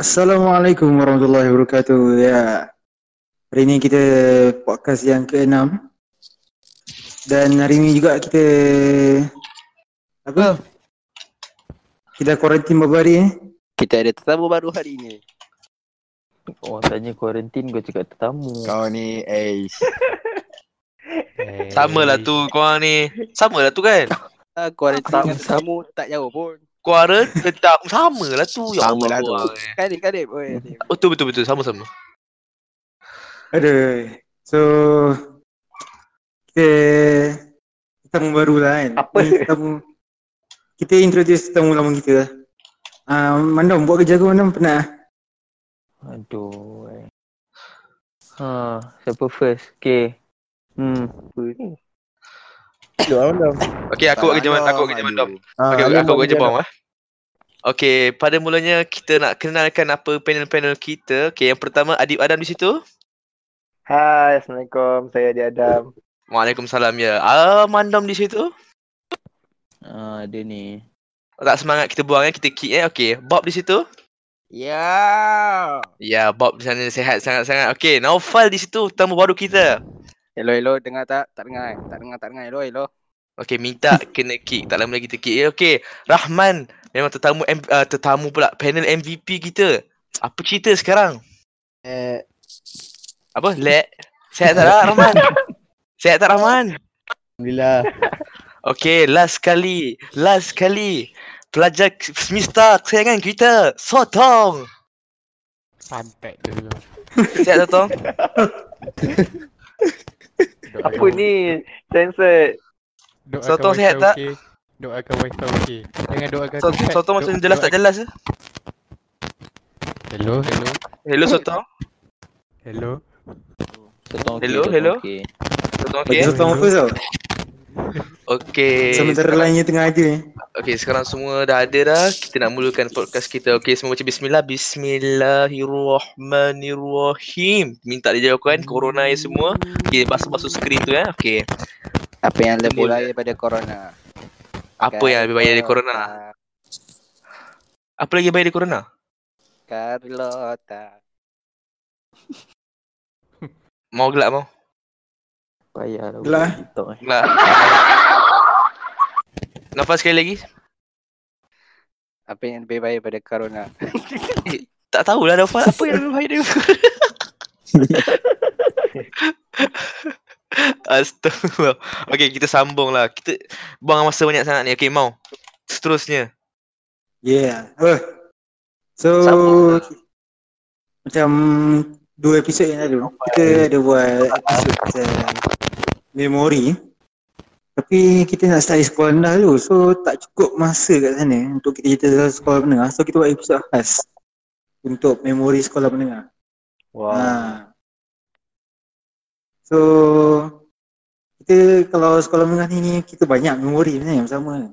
Assalamualaikum warahmatullahi wabarakatuh. Ya. Hari ini kita podcast yang ke-6. Dan hari ini juga kita apa? Kita kuarantin beberapa hari eh. Kita ada tetamu baru hari ini. Orang tanya kuarantin kau cakap tetamu. Kau ni, eh. Sama lah tu korang ni. Sama lah tu kan? Ah, kuarantin dengan tetamu tak jauh pun. Kuara tetap sama lah tu. Ya Sama lah tu. Allah. Kadip, kadip. Oi, kadip. Betul betul betul sama-sama. Aduh. So kita tetamu baru lah kan. Apa? Ni Tetamu kita introduce tetamu lama kita lah. Ah, Mandom buat kerja ke Mandom pernah? Aduh. Ha, siapa first? Okay. Hmm. Apa ni? Okey aku buat kerja aku buat kerja mandom. Okey aku buat kerja bawang ah. Okey, pada mulanya kita nak kenalkan apa panel-panel kita. Okey, yang pertama Adib Adam di situ. Hai, Assalamualaikum. Saya Adi Adam. Waalaikumsalam ya. Ah, Mandom di situ. Ah, dia ni. Tak semangat kita buang eh, kita kick eh. Okey, Bob di situ. Ya. Ya, Bob di sana sihat sangat-sangat. Okey, Naufal di situ, tetamu baru kita. Hello, hello. Dengar tak? Tak dengar. eh? Tak dengar, tak dengar. Hello, hello. Okey, minta kena kick. Tak lama lagi kita kick. Eh, Okey, Rahman memang tetamu M- uh, tetamu pula panel MVP kita. Apa cerita sekarang? Eh, Apa? Lek. Sihat tak lah, Rahman? Sihat tak Rahman? Alhamdulillah. Okey, last kali. Last kali. Pelajar semesta kesayangan kita, Sotong. Santai dulu. Sihat Sotong? Apa ni? Censored. Sotong wifi sihat tak? okey. Doakan wifi okey. Jangan doakan Sot- sihat. Sotong macam Doa- jelas tak jelas eh? Hello, hello. Hello Sotong. Hello. Sotong okey, Hello, hello. okey. Sotong Bagi okey? sotong apa tau? Okey. Sementara sekarang- lainnya tengah ada eh. Okey, sekarang semua dah ada dah. Kita nak mulakan podcast kita. Okey, semua baca bismillah. Bismillahirrahmanirrahim. Minta dijauhkan corona ya semua. Okey, basuh-basuh skrin tu ya. Okey. Apa yang lebih Mula. baik daripada corona? Apa yang lebih baik dari corona? Apa lagi baik dari corona? Carlota. Mau gelak mau? Payah lah. TikTok eh. Gelak. Nafas sekali lagi. Apa yang lebih baik daripada corona? Tak tahulah Nafas apa yang lebih baik dari corona. Astagfirullah. Okey, kita sambung lah. Kita buang masa banyak sangat ni. Okey, mau. Seterusnya. Yeah. Apa? So Sambung lah. macam dua episod yang lalu kita ada buat episod pasal memori tapi kita nak start dari sekolah rendah dulu so tak cukup masa kat sana untuk kita cerita pasal sekolah menengah so kita buat episod khas untuk memori sekolah menengah. Wow. Ha. So kita kalau sekolah menengah ni kita banyak memori sebenarnya bersama.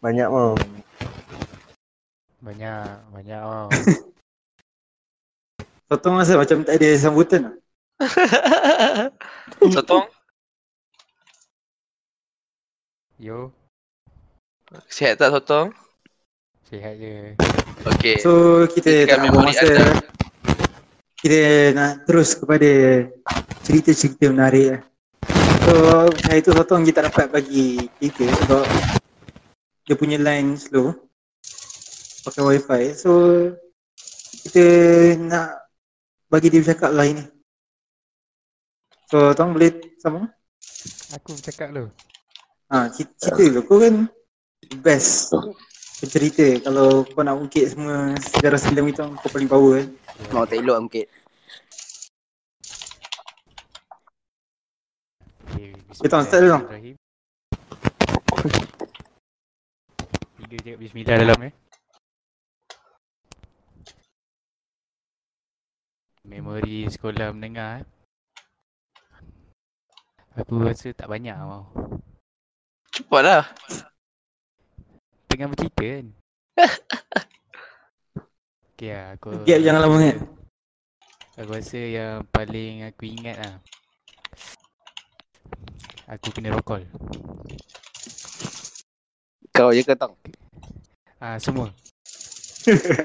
Banyak mau. Banyak, banyak oh. Sotong rasa macam tak ada sambutan lah. Sotong, Yo, sihat tak Sotong? sihat je. Okey. So kita tak memori masa anda. Kita nak terus kepada cerita-cerita menarik lah. So hari tu Sotong dia tak dapat bagi cerita sebab dia punya line slow pakai wifi so kita nak bagi dia bercakap lah ini. So Tong boleh sama? Aku bercakap lu. Ha, cerita, cerita tu kau kan best pencerita kalau kau nak ungkit semua sejarah silam itu kau paling power kan. Mau tak elok. Okay, Kita start dulu. Tiga cakap bismillah dalam eh. Memori sekolah menengah eh. Aku rasa tak banyak mau. Cepatlah. Tengah bercerita kan. okay lah, aku Gap jangan lama sangat. Aku rasa yang paling aku ingat lah Aku kena rokol Kau je ke tong? Ah semua.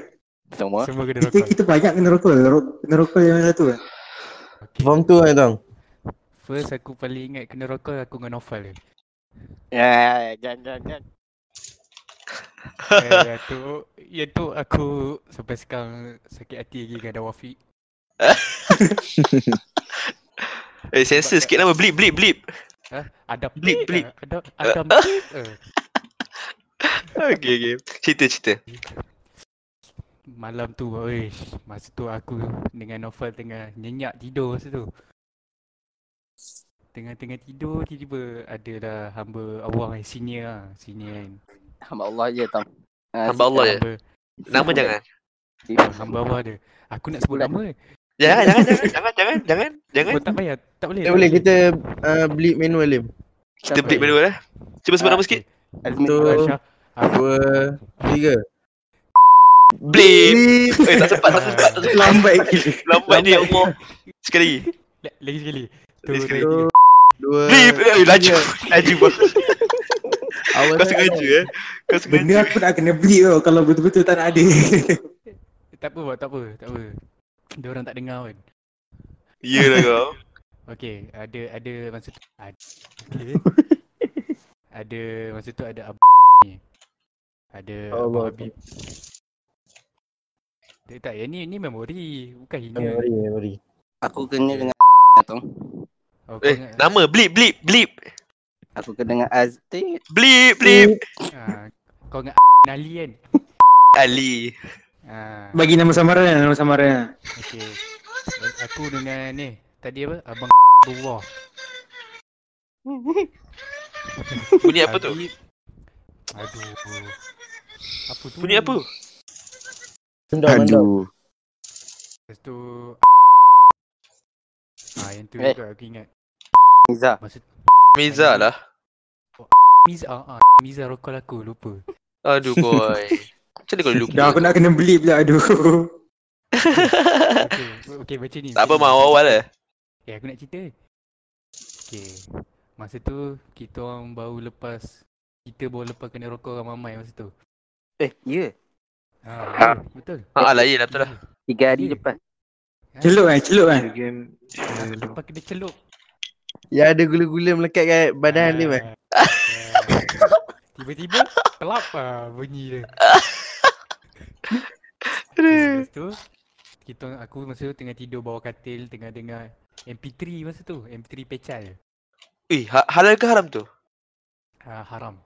Semua. Semua kena Kita, rokok. kita banyak kena rokok. Ro- Kena rokok yang satu lah. Form tu kan tong. First aku paling ingat kena rokok aku dengan Novel je. Ya, jangan jangan jangan. eh, yang tu, yang tu aku sampai sekarang sakit hati lagi dengan ada Wafi. Eh, sensor sikit nama. Blip, blip, blip. Ada Blip, blip, Ada ada blip. eh. Okay, okay. Cerita, cerita. Malam tu, oish, masa tu aku dengan Novel tengah nyenyak tidur masa tu. Tengah-tengah tidur, tiba-tiba adalah hamba Allah yang senior lah, senior kan. Hamba Allah je tong. Ah, Hamba Allah je. Hamba, Nama jangan. hamba Allah ada. Aku nak sebut nama. Jangan, jangan, jangan, jangan, jangan, jangan, jangan. Oh, tak payah, tak boleh. Tak boleh kita uh, bleed manual Lim. Kita blip dulu lah. Cuba sebut Ah, nama sikit. Admin. Tu Aisyah. dua tiga. Blip. Eh, tak sempat, tak sempat. Lambat gila. Lambat ni, Allah. Sekali lagi. La- Lagi sekali. Tu, sekali. Blip. Eh, laju. Laju banget. Awal Kau sengaja eh. Kau sengaja. Benda aku nak kena beli tau kalau betul-betul tak nak ada. Tak apa, tak apa, tak apa. Dia orang tak dengar kan. Ya lah kau. Okey, ada ada masa tu ada. Okay. ada masa tu ada Abu ni. Ada Abu Allah. Habib. Tak, tak, yang ni ni memori, bukan hina. Memori, memori. Aku kena dengan tong. Oh, Eh, ingat- nama blip, blip, blip. Aku kena dengan Azti. Blip, blip. ah, kau ingat Nali kan? Ali. Ah, Bagi nama samaran nama samaran. okey. Aku dengan ni, tadi apa? Abang Allah. Bunyi apa tu? Aduh. Apa tu? Bunyi apa? Mandau, mandau. Lepas tu Ah yang tu Eh. juga aku ingat. Miza. Masa Miza lah. Miza ah, ah Miza rokok aku lupa. Aduh boy. Macam mana kau lupa? Dah aku nak kena beli pula aduh. Okey, okey baca ni. Tak apa, mau awal-awal lah. Eh aku nak cerita. Okey. Masa tu kita orang baru lepas kita baru lepas kena rokok dengan mamai masa tu. Eh, ya. Ah, ya, betul. Ha, lah, ya betul lah. Tiga hari Ya. lepas. Celup kan, celup kan. Lepas kena celup. Ya ada gula-gula melekat kat badan Lim eh. Ah, ah. Tiba-tiba kelap ah bunyi dia. Lepas tu kita aku masa tu tengah tidur bawah katil tengah dengar MP3 masa tu, MP3 pecal. Eh, ha- halal ke haram tu? Ah, haram.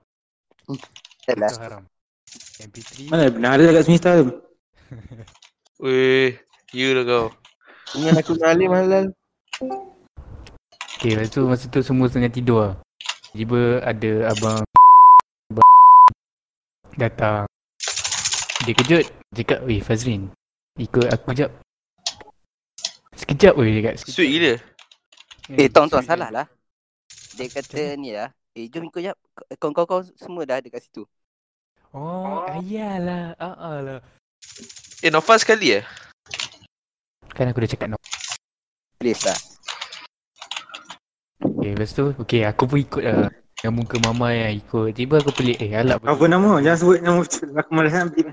Tak lah. Itu haram. MP3 Mana benar ada kat semesta tu. Weh, ya lah kau. Dengan aku Alim halal. Okay, lepas tu masa tu semua tengah tidur lah. Tiba ada abang, datang. Dia kejut. Cakap, weh Fazrin, ikut aku jap. Sekejap weh dia cakap. Eh, Sweet gila. tong tong sweet salah lah. Dia kata ni lah. Eh, jom ikut jap. Kau-kau semua dah ada kat situ. Oh, ayalah. Ah, ah lah. Eh, Nofal sekali eh? Kan aku dah cakap no. Please lah. Okay, lepas tu, okay, aku pun ikut lah. Yang muka mama yang ikut. Tiba aku pelik, eh alak, Apa nama? Jangan sebut nama betul. Aku malas nak beli.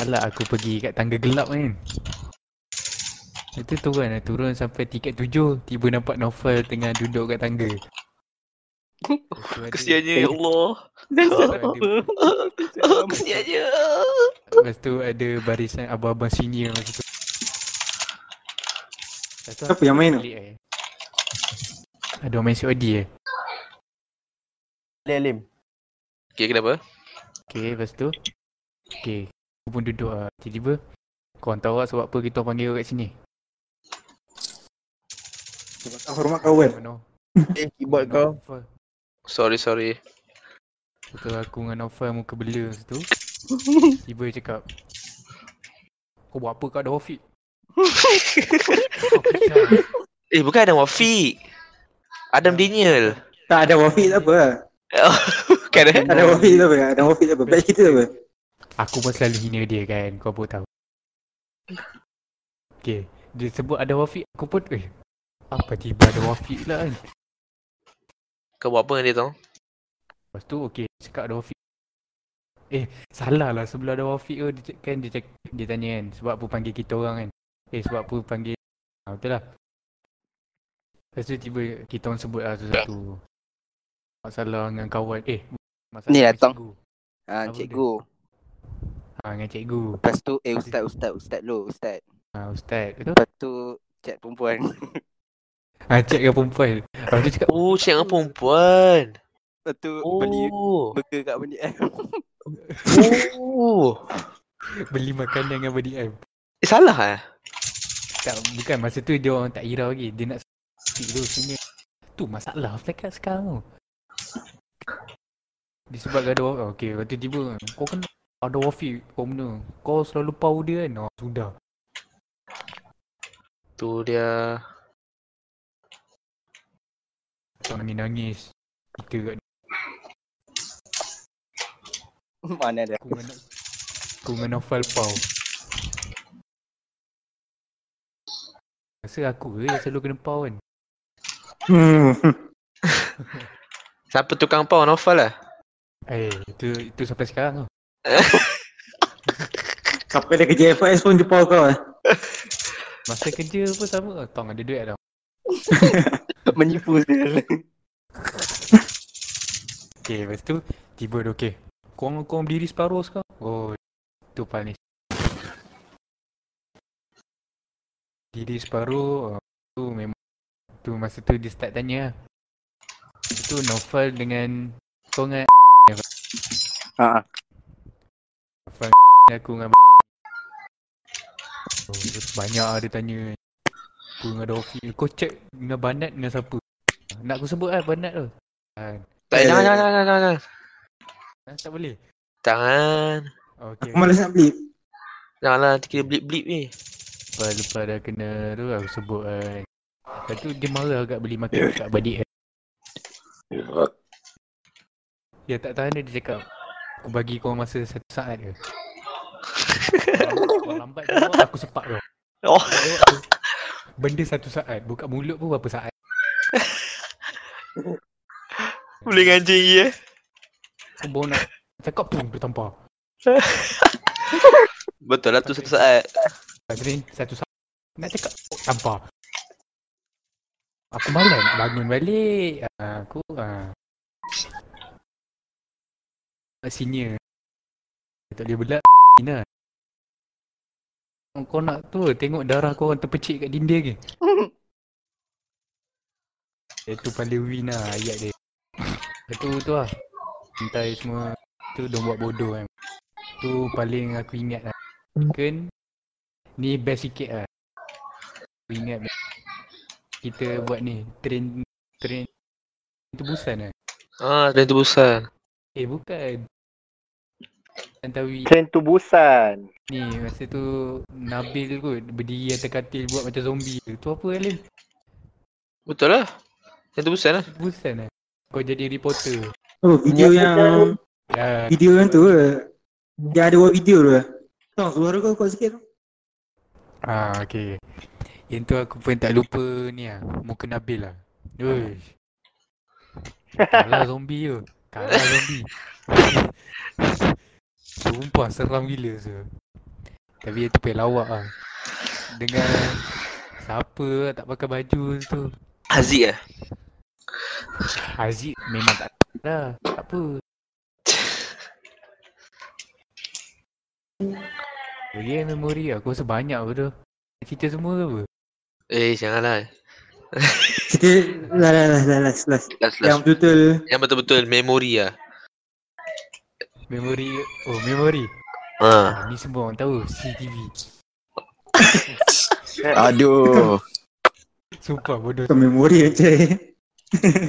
alak aku pergi kat tangga gelap kan. Itu turun lah, turun sampai tiket tujuh. Tiba nampak Novel tengah duduk kat tangga. Lepas tu Kesiannya, ya Allah. lepas tu ada- Kesiannya. Lepas tu ada barisan abang-abang senior masa tu. Lepas tu Siapa yang main tu? eh. Ada orang main COD eh. Alim Alim. Okay, kenapa? Okay, lepas tu. Okay, aku pun duduk lah. Tiba-tiba, korang tahu tak sebab apa kita orang panggil kau kat sini? Sebab tak hormat kawan. Mana? Eh keyboard kau. Sorry, sorry. Betul aku dengan Novel muka bela masa tu. Tiba dia cakap. Kau buat apa kat ada Wafiq? Kau. Eh, bukan Adam Wafiq. Adam Daniel. Tak ada wafi tak apa lah. Bukan eh? Ada wafi tak apa. Ada wafi tak apa. Batch kita tak apa. Aku pun selalu hina dia kan. Kau pun tahu. Okay. Dia sebut ada Wafiq. Aku pun eh. Apa tiba ada Wafiq lah kan. Kau buat apa dengan dia tau? Lepas tu okay. Cakap ada Wafiq. Salah lah sebelum ada Wafiq tu dia, kan dia, cak, dia tanya kan sebab apa panggil kita orang kan. Eh sebab apa panggil ha, betul lah. Lepas tu tiba kita orang sebut lah satu-satu. Masalah dengan kawan. Eh masalah Ni datang. cikgu. Ha, Apa cikgu. Ha dengan cikgu. Lepas tu eh ustaz ustaz ustaz lu ustaz. Ha ustaz. Betul? Lepas tu chat perempuan. Ha cik dengan perempuan. Lepas tu cakap Oh, cik dengan perempuan. Lepas tu beli Oh. burger kat benda Oh. beli makanan dengan body M. Eh, salah eh? Tak, bukan masa tu dia orang tak hirau lagi. Dia nak tu sebenarnya. Tu masalah dekat sekarang tu. Disebabkan ada orang. Okay, lepas tu tiba. Kau kena ada wafi kau benda. Kau selalu pau dia kan. Oh, sudah. Tu dia. Kau nangis-nangis. Kita kat Mana ada. aku dengan, aku dengan Naufal pau. Rasa aku ke yang selalu kena pau kan. Hmm. Siapa tukang pau Naufal lah? Eh, itu itu sampai sekarang tu. Sampai dia kerja FIS pun jumpa kau eh. Masa kerja pun sama. Tong ada duit tau. Menipu dia. Okay, lepas tu tiba dia okay. Korang, korang berdiri separuh sekarang. Oh, tu paling. Diri separuh, uh, tu memang tu masa tu dia start tanya lah. Itu Novel dengan kau dengan Ha. Novel aku dengan Oh, banyak lah dia tanya Aku dengan Dofi Kau check dengan Banat dengan siapa Nak aku sebut lah Banat tu ha, Tak, jangan, jangan, jangan, jangan, jangan. ha, Tak boleh Jangan. Okay Aku malas nak beli. Janganlah nanti kita blip-blip ni. Lepas, lepas dah kena tu aku sebut kan Lepas tu dia marah agak beli makan kat badik kan Dia tak tahan dia, dia cakap Aku bagi kau masa satu saat ke Kau lambat kau aku sepak kau. Oh. Aku, Benda satu saat, buka mulut pun berapa saat. Boleh ngancing lagi eh. Kau baru nak cakap pun dia tampar. Betul lah tu satu saat. Satu saat. Nak cakap oh, tampar Aku malas nak bangun balik. Ah, Aku ah. Senior. Tak boleh belak Ina. Kau nak tu tengok darah kau orang terpecik kat dinding ke? Itu paling win lah ayat dia. Itu tu lah. Entai semua. Tu dia buat bodoh kan. Tu paling aku ingat lah. Kan? Ni best sikit lah. Aku ingat Kita buat ni Train Train Tebusan lah Ah, dan tu bosan. Eh bukan Antawi Train to Busan. ni masa tu Nabil kot berdiri atas katil buat macam zombie tu. Tu apa Alim? Betul lah. Yang tu bosan lah. Tebusan lah. Kau jadi reporter. Oh, video yang Ya, video yang tu eh. Dia ada buat video tu eh. Tong suara kau kuat sikit tu. ah okey. Yang tu aku pun tak lupa ni lah. Muka Nabil lah. Uish. Kalah zombie tu. Kalah zombie. Sumpah seram gila tu. Tapi yang tu payah lawak lah. Dengan siapa lah tak pakai baju tu. Haziq lah. Haziq memang tak dah. Tak apa. Bagi yang memori aku rasa banyak apa tu. Cerita semua ke apa? Eh, janganlah. Kita lah lah lah lah last last. Last, Yang last. betul Yang betul-betul memori lah. Memori oh memori. Ah. Ah, ni semua orang tahu CCTV. Aduh. Sumpah bodoh. kau memori je.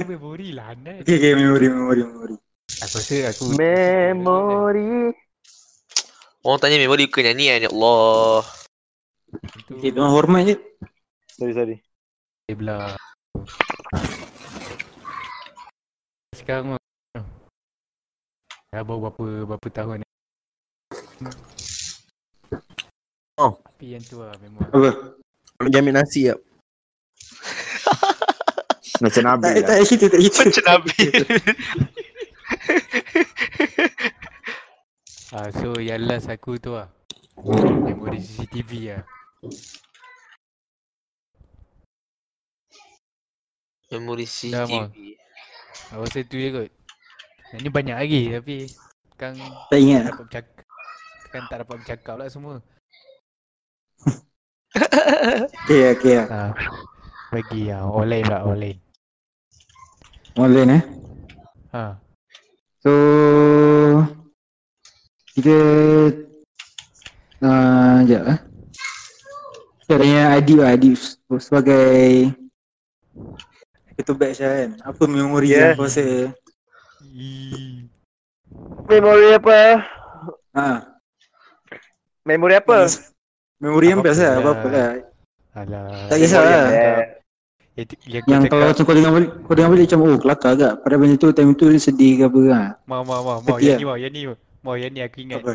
memori lah Anat. Okay, okay, memori, memori, memori. Aku rasa aku Memori. Orang tanya memori bukan nyanyian. Ya Allah. Itu Okay, hormat je. Sorry, sorry. belah. Sekarang mah Dah baru berapa berapa tahun Oh. Tapi yang tu lah memang Apa? Nak ambil nasi tak? Macam Nabi Tak, lah. tak cerita, tak cerita. Macam Nabi. Ah, so yang last aku tu lah. Memori CCTV lah. Memori Dah, Mal. CCTV. Aku rasa tu je kot. Yang ni banyak lagi tapi kan Tak ingat. dapat bercakap. Kan tak dapat bercakap lah semua. Okay, okay. Ha. Bagi lah. Online lah online. Online eh. Ha. So kita uh, sekejap eh. Kita tanya Adib lah, Adib sebagai ketua batch lah kan. Apa memori Yeah. yang kau rasa. Memori apa? ha, Memori apa? memori yang best lah, apa-apa lah. Alah. Tak kisah lah. yang best. Yang, kalau cakap. macam kau dengar balik, kau dengar balik macam oh kelakar agak. Pada benda tu time tu dia sedih ke apa kan. Mau, mau, mau, mau. Tapi Yang ya. ni, mau. Yang ni, mau. Yang ni aku ingat. Apa?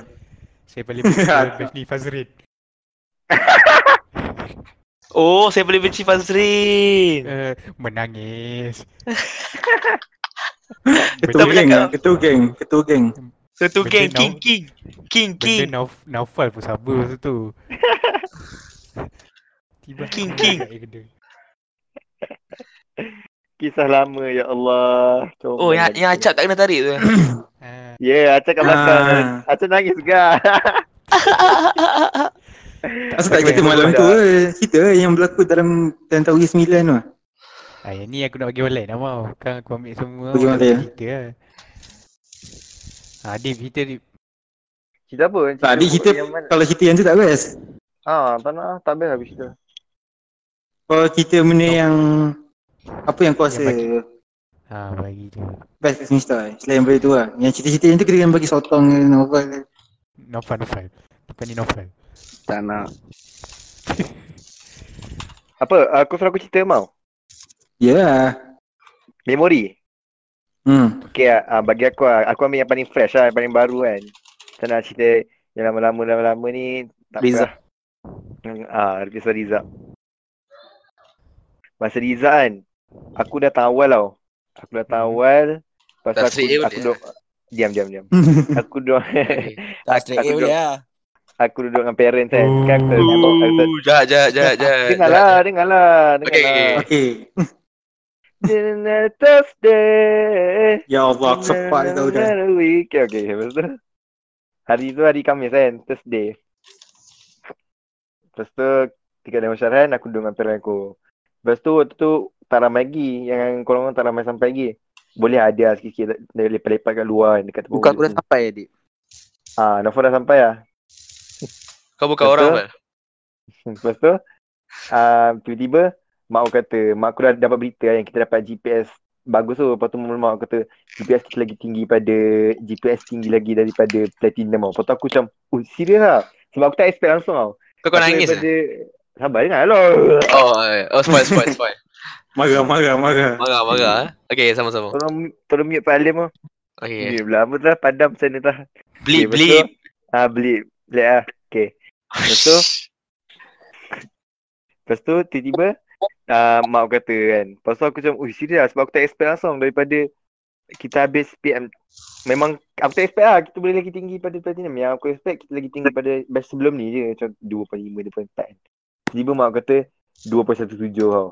Saya paling batch ni Fazrin. Oh, saya boleh benci Fazrin. Uh, menangis. Ketua Betul geng ketua geng, ketua geng. Satu Benda geng king king. King king. Benda Nauf, Naufal pun sabar masa tu. Tiba King, king. Kisah lama ya Allah. Coba Oh, yang yang acap tak kena tarik tu. Ah, Ya, yeah, Acap kat belakang. Ah. Acap nangis juga. Asal tak cerita malam tu eh. Cerita yang berlaku dalam Tentang Wis 9 tu. ah, yang ni aku nak bagi online lah mau. Kan aku ambil semua. Bagi online, cerita lah. Ah, Dim, cerita Dim. Cerita apa? Tak, adik cerita yang mana? kalau cerita yang tu tak best. Ah, tak nak. Tak best habis cerita. Kalau cerita benda yang apa yang kau Yang rasa bagi- Ah, bagi je. best kat semesta eh. Selain daripada tu lah. Yang cerita-cerita yang tu kita kena bagi sotong ke novel ke. Novel, novel. Bukan ni novel. Tak nak. Apa? Aku suruh aku cerita mau. Ya lah. Memori. Hmm. Okay. Ah, bagi aku lah. Aku ambil yang paling fresh lah. Yang paling baru kan. Tak nak cerita yang lama-lama lama-lama ni. Tak Riza. Hmm, Ah, kisah Riza. Masa Riza kan. Aku datang awal tau. Aku datang Hmm. awal. Tak aku, aku boleh duduk. Diam, diam, diam. Aku duduk. Tak Aku- straight aku A boleh lah. Aku duduk dengan parents kan. Kan aku jahat jahat jahat jahat. Dengarlah, dengarlah, dengarlah. Okay. Okay. Thursday. Ya Allah, aku sepak dia tahu dah. Okay, okay. Lepas tu, hari tu hari Khamis kan, Thursday. Lepas tu, ketika ada masyarakat, aku duduk dengan parent aku. Lepas tu, waktu tu, tak ramai lagi. Yang korang orang tak ramai sampai lagi. Boleh ada sikit-sikit dia lepak-lepak kat luar kan, dekat Bukan aku dah sampai adik. Ah, Nafal dah sampai lah. Kau bukan orang Val. Lepas tu, uh, tiba-tiba mak aku kata, mak aku dah dapat berita yang kita dapat GPS bagus tu. Lepas tu mak aku kata, GPS kita lagi tinggi pada, GPS tinggi lagi daripada Platinum tau. Lepas tu aku macam, oh serius lah? Sebab aku tak expect langsung tau. Kau kau nangis. daripada, ke? Sabar dengar lah. Oh, oh spoil spoil spoil. Marah, marah, marah. Marah marah. eh. Okay, sama-sama. Tolong, tolong mute Pak Alim lah. Okay. Okay. Lama tu lah, padam sana tu lah. Bleep Okay, bleep. Ah, bleep. Bleep lah. Okay. Lepas tu, Lepas tu tiba-tiba uh, mak aku kata kan. Lepas tu aku macam, ui serius lah sebab aku tak expect langsung daripada kita habis PM. Memang aku tak expect lah kita boleh lagi tinggi pada platinum. Yang aku expect kita lagi tinggi pada batch sebelum ni je. Macam 2.5, 2.4 kan. Tiba-tiba mak aku kata 2.17 tau.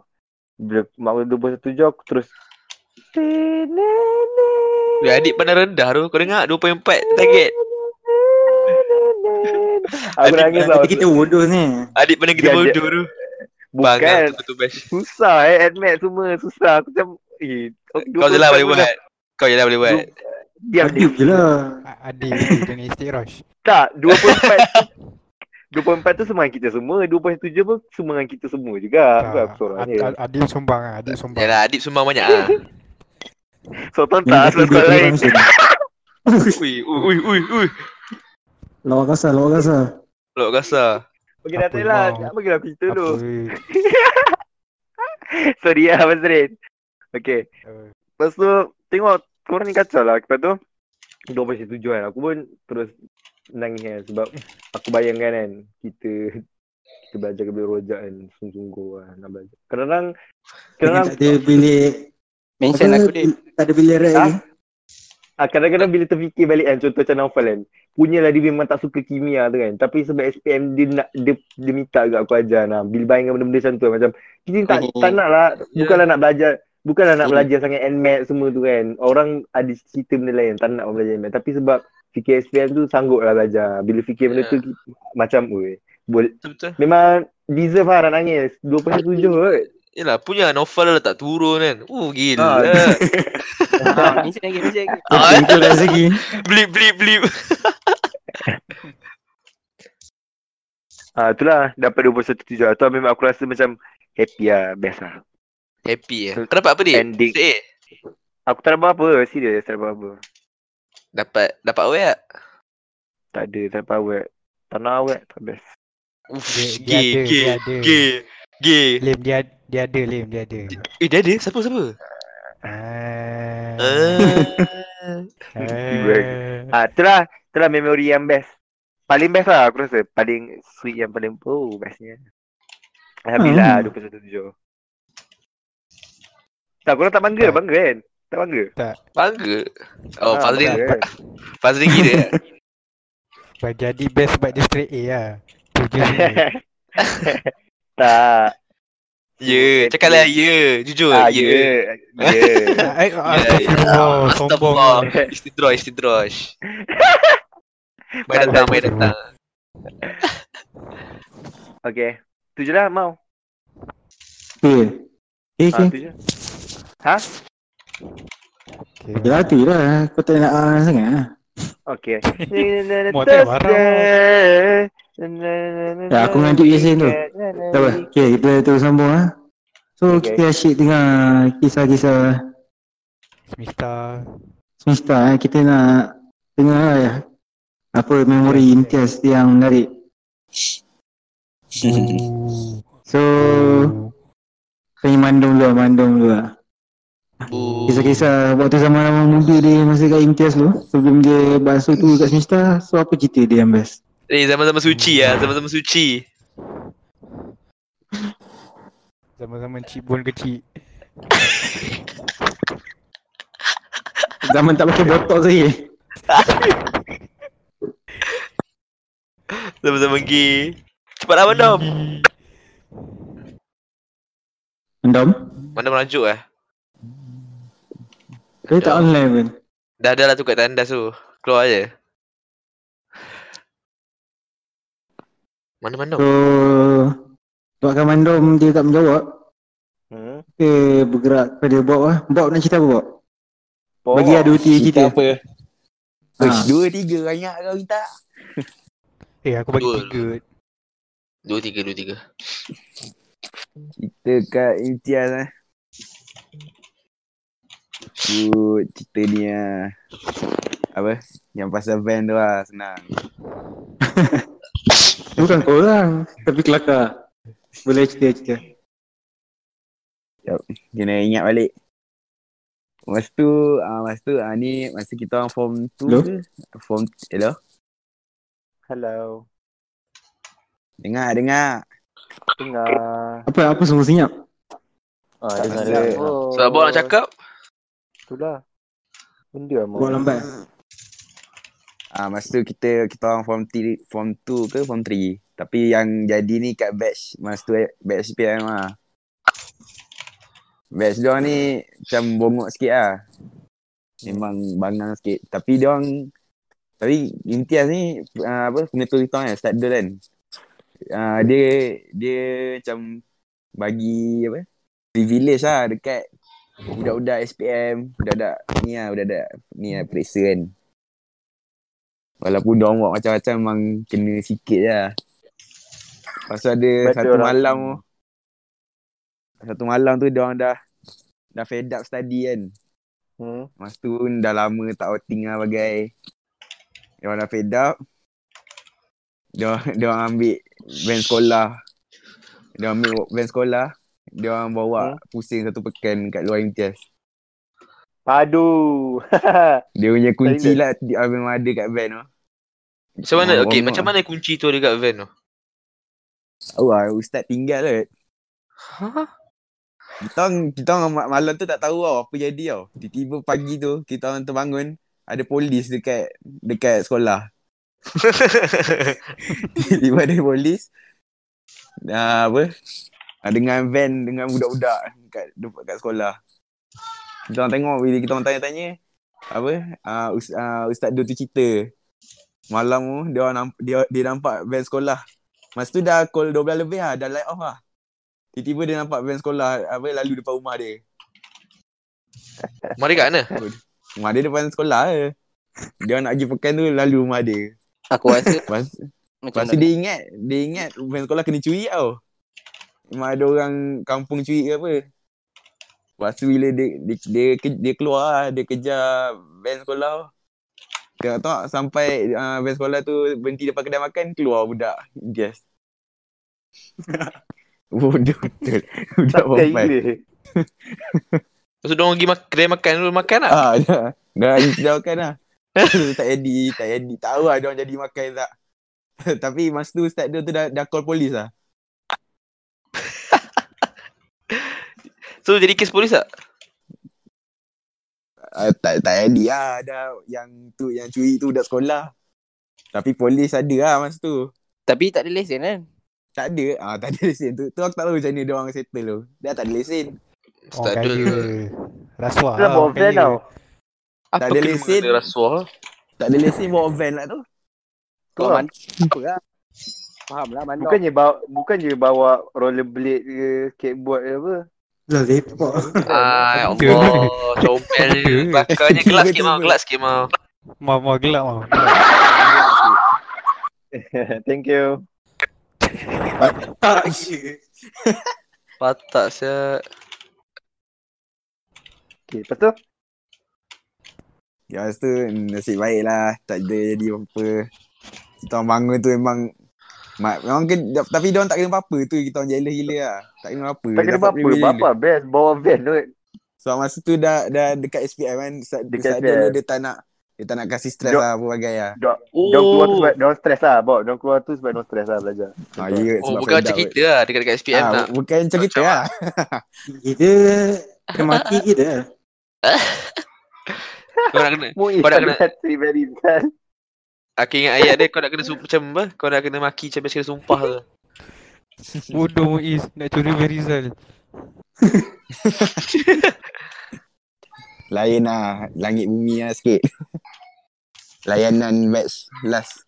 Bila mak aku 2.17 aku terus Ya, adik pandang rendah tu. Kau dengar 2.4 target. Aku Adik- nangis tau. Tapi kita bodoh ni. Adik pandang kita bodoh tu. Bukan. Betul bash. Susah eh admit semua susah. Aku macam eh Kau je lah boleh buat. Kau je lah boleh buat. Diam Adib je lah. Adik, adik jangan istiqrosh. Tak, 24 24 tu semua dengan kita semua, 27 pun semua dengan kita semua juga. Bukan aku seorang Ad- je. ad- Adik sumbang ah, adik sumbang. Yalah, adik sumbang banyak ah. So tonton Yang tak kata sekolah lain. Ui, ui, ui, ui. Lawak kasar, lawak kasar. Lok kasar. Bagi Apa datang lah, mau? nak bagi lah cerita dulu. Apa? Sorry lah Mazrin. Okay. Eh. Lepas tu, tengok korang ni kacau lah. Lepas tu, 27 kan. Aku pun terus nangis kan. Sebab aku bayangkan kan, kita kita belajar kepada rojak kan. Sungguh-sungguh lah nak belajar. Kadang-kadang, kadang-kadang tak ada bilik Mention aku dik. Tak ada bilik rek ni. Ah, kadang-kadang bila terfikir balik kan, contoh macam Naufal kan. Punyalah dia memang tak suka kimia tu kan. Tapi sebab SPM dia nak, dia, dia minta agak aku ajar nah. Bila bayangkan benda-benda macam tu macam, kita tak, tak nak lah, bukanlah nak belajar, bukanlah nak belajar sangat NMAT semua tu kan. Orang ada cerita benda lain, tak nak belajar NMAT. Tapi sebab fikir SPM tu sanggup lah belajar. Bila fikir benda tu, macam, oi, boleh. Memang deserve lah nak nangis. 2.7 kot. Yelah, punya novel dah tak turun kan. Uh, gila. Ah. Mention lagi, mention lagi. Dah segi. blip, blip, blip. Ah, itulah dapat 21.7. Tu memang aku rasa macam happy lah, best lah. Happy ya. Kau dapat apa ni? Ending. Eh, Aku tak dapat apa, serius tak dapat apa. dapat dapat awet tak? Tak ada, tak dapat awet. Tak nak awet, tak best. Uff, Dia- dia gay, ada, gay, dia gay, gay. Lim dia dia ada Lim dia ada. Eh, dia ada? Siapa, siapa? Ah. Ah. Ah. Ah, itulah, itulah memori yang best. Paling best lah aku rasa. Paling sweet yang paling, oh bestnya. Alhamdulillah, Hmm. 21.7. Tak, korang tak bangga, Tak. bangga kan? Tak bangga? Bangga. Oh, Ah, Fazlin, bangga kan? Gila. Bagi jadi best sebab dia straight A lah. Tujuh je. tak. Ya, cakap lah ya. Jujur, Ah, ya. ya. Ya. Ay, Astagfirullah, sombong. Astagfirullah. Istidrosh, istidrosh. Baik datang, baik datang. Okay. Tu je lah, mau. Okay. Eh, Ah, okay. tu je. Ha? Okay. Ya, tu je lah. Kau tak nak ah, sangat lah. Okay. Muat tak marah. Ya, aku mengantuk je tu. Tak apa. Okay, kita terus sambung lah. So, Okay. kita asyik dengar kisah-kisah Semesta. semesta eh. Kita nak dengar lah ya. Apa memori imtiaz yang menarik. So, saya mandung dulu lah, mandung dulu lah. Oh. Kisah-kisah waktu zaman muda dia masa kat imtiaz tu. Sebelum dia basuh tu kat semesta. So, apa cerita dia yang best? Eh, zaman-zaman suci lah, zaman-zaman suci. Zaman-zaman cik bon kecil. Zaman tak pakai botok lagi. Zaman-zaman gay. Cepatlah mandam. Mendam? Mana merajuk eh? Dia tak online pun. Dah ada lah tu kat tandas tu. Keluar je. Mana mandam? So, buatkan mandom dia tak menjawab. Hmm. Kita bergerak pada Bob lah. Bob nak cerita apa Bob? Oh, Bagi ada uti cerita. apa? Ha. Uish, dua tiga banyak kau minta. Eh aku bagi Dua. tiga. Dua, tiga, dua, tiga. Kita kat imtiaz eh. Tu cerita ni lah. Apa? Yang pasal van tu lah senang. Bukan korang. Tapi kelakar. Boleh cerita-cerita. Kena ingat balik. Masa tu, ah masa tu, ah ni masa kita orang form 2 Hello? ke? Form, hello? Hello. Dengar, dengar. Dengar. Apa apa semua senyap? Ah, Tak dengar dia. Oh. Sebab nak cakap, Itulah. Benda mau. Bob lambat. Ah masa tu kita kita orang form 3, form 2 ke form 3. Tapi yang jadi ni kat batch masa tu eh, batch PM lah. Batch dia ni macam bongok sikit lah. Memang bangang sikit. Tapi dia orang tapi imtiaz ni uh, apa pengetul kita kan start dulu kan. Uh, dia dia macam bagi apa privilege lah dekat budak-budak SPM, budak-budak ni lah, budak-budak ni lah periksa kan. Walaupun dia buat macam-macam memang kena sikit je lah. Lepas tu ada satu orang. malam tu. Satu malam tu dia orang dah dah fed up study kan. Hmm. Masa tu dah lama tak outing lah bagai. Dia orang dah fed up. Dia, orang- dia orang ambil van sekolah. Dia orang ambil van sekolah. Dia orang bawa Hmm. pusing satu pekan kat luar imtiaz. Aduh. Dia punya kunci lah dia memang ada kat van tu. Macam mana? Ah, Okay, bongok macam mana kunci tu ada kat van tu? Oh, ah, ustaz tinggal lah. Ha? Kita orang, kita orang ma- malam tu tak tahu tau apa jadi tau. Tiba-tiba pagi tu kita orang terbangun. ada polis dekat dekat sekolah. Tiba ada polis. Uh, apa? Uh, dengan van dengan budak-budak kat dekat sekolah. Kita orang tengok bila kita orang tanya-tanya apa? Uh, us, uh, ustaz dia tu cerita. Malam tu dia orang nampak, dia dia nampak van sekolah. Masa tu dah call 12 lebih lah, dah light off lah. Tiba-tiba dia nampak van sekolah apa lalu depan rumah dia. Mari kat mana? Rumah dia depan sekolah je. Dia nak pergi pekan tu lalu rumah dia. Aku rasa Lepas, macam lepas tu dia ingat, dia ingat van sekolah kena curi tau. Memang ada orang kampung curi ke apa. Lepas tu bila dia dia, dia, dia, dia keluar lah, dia kejar van sekolah. Tengok tak sampai uh, van sekolah tu berhenti depan kedai makan, keluar budak. Yes. Bodoh betul. Budak Tak perempuan. Lepas tu diorang pergi mak- kedai makan dulu makan lah. Ah, dah. Dah dah makan lah. tak jadi, tak jadi. Tahu lah dia orang jadi makan tak. Tapi masa tu ustaz dia tu dah, dah call polis lah. So jadi kes polis tak? Uh, tak tak jadi lah. Dah yang tu yang curi tu budak sekolah. Tapi polis ada lah masa tu. Tapi tak ada lesen kan? Tak ada. Ah tak ada lesen tu. Tu aku tak tahu macam mana dia orang settle tu. Dia tak ada lesen. Ustaz kaya. dia. Rasuah Dah lah. bawa orang van tau. Tak Apa ada kena lesen. rasuah? Tak ada lesen bawa van lah tu. Kau mana apa lah. Faham lah mana. Bukannya bawa bukannya bawa rollerblade ke skateboard ke apa. Lah lepak. Ada. Allah, comel Ada. Belakarnya gelap sikit mau, gelap sikit mau. Mau mau gelap mau. Thank you. Tak gila. Patak siap. Okay, lepas tu? Ya lepas tu nasib baik lah. Tak ada jadi apa-apa. Kita orang bangun tu memang Mak, memang ke, tapi dia orang tak kena apa-apa tu kita orang jealous gila lah. Tak kena apa-apa. Tak kena apa-apa. privilege Bapa best bawa van tu. So masa tu dah dah dekat SPM kan. Dekat Dekat SPM. SPM. dia tak nak dia tak nak kasih stres lah apa bagai lah. Dia keluar tu Oh, sebab dia stres lah. Bawa dia keluar tu sebab dia stres lah belajar. Ha, ya, oh bukan macam kita lah dekat-dekat SPM ah, tak. Bukan macam kita lah. Kita kena mati kita. Kau nak kena Kau nak kena- hati very bad. Aku ingat ayat dia kau nak kena sumpah macam apa? Kau nak kena maki macam biasa kena sumpah tu. Bodoh Muiz nak curi Verizal. Lain lah. Langit bumi lah sikit. Layanan batch last.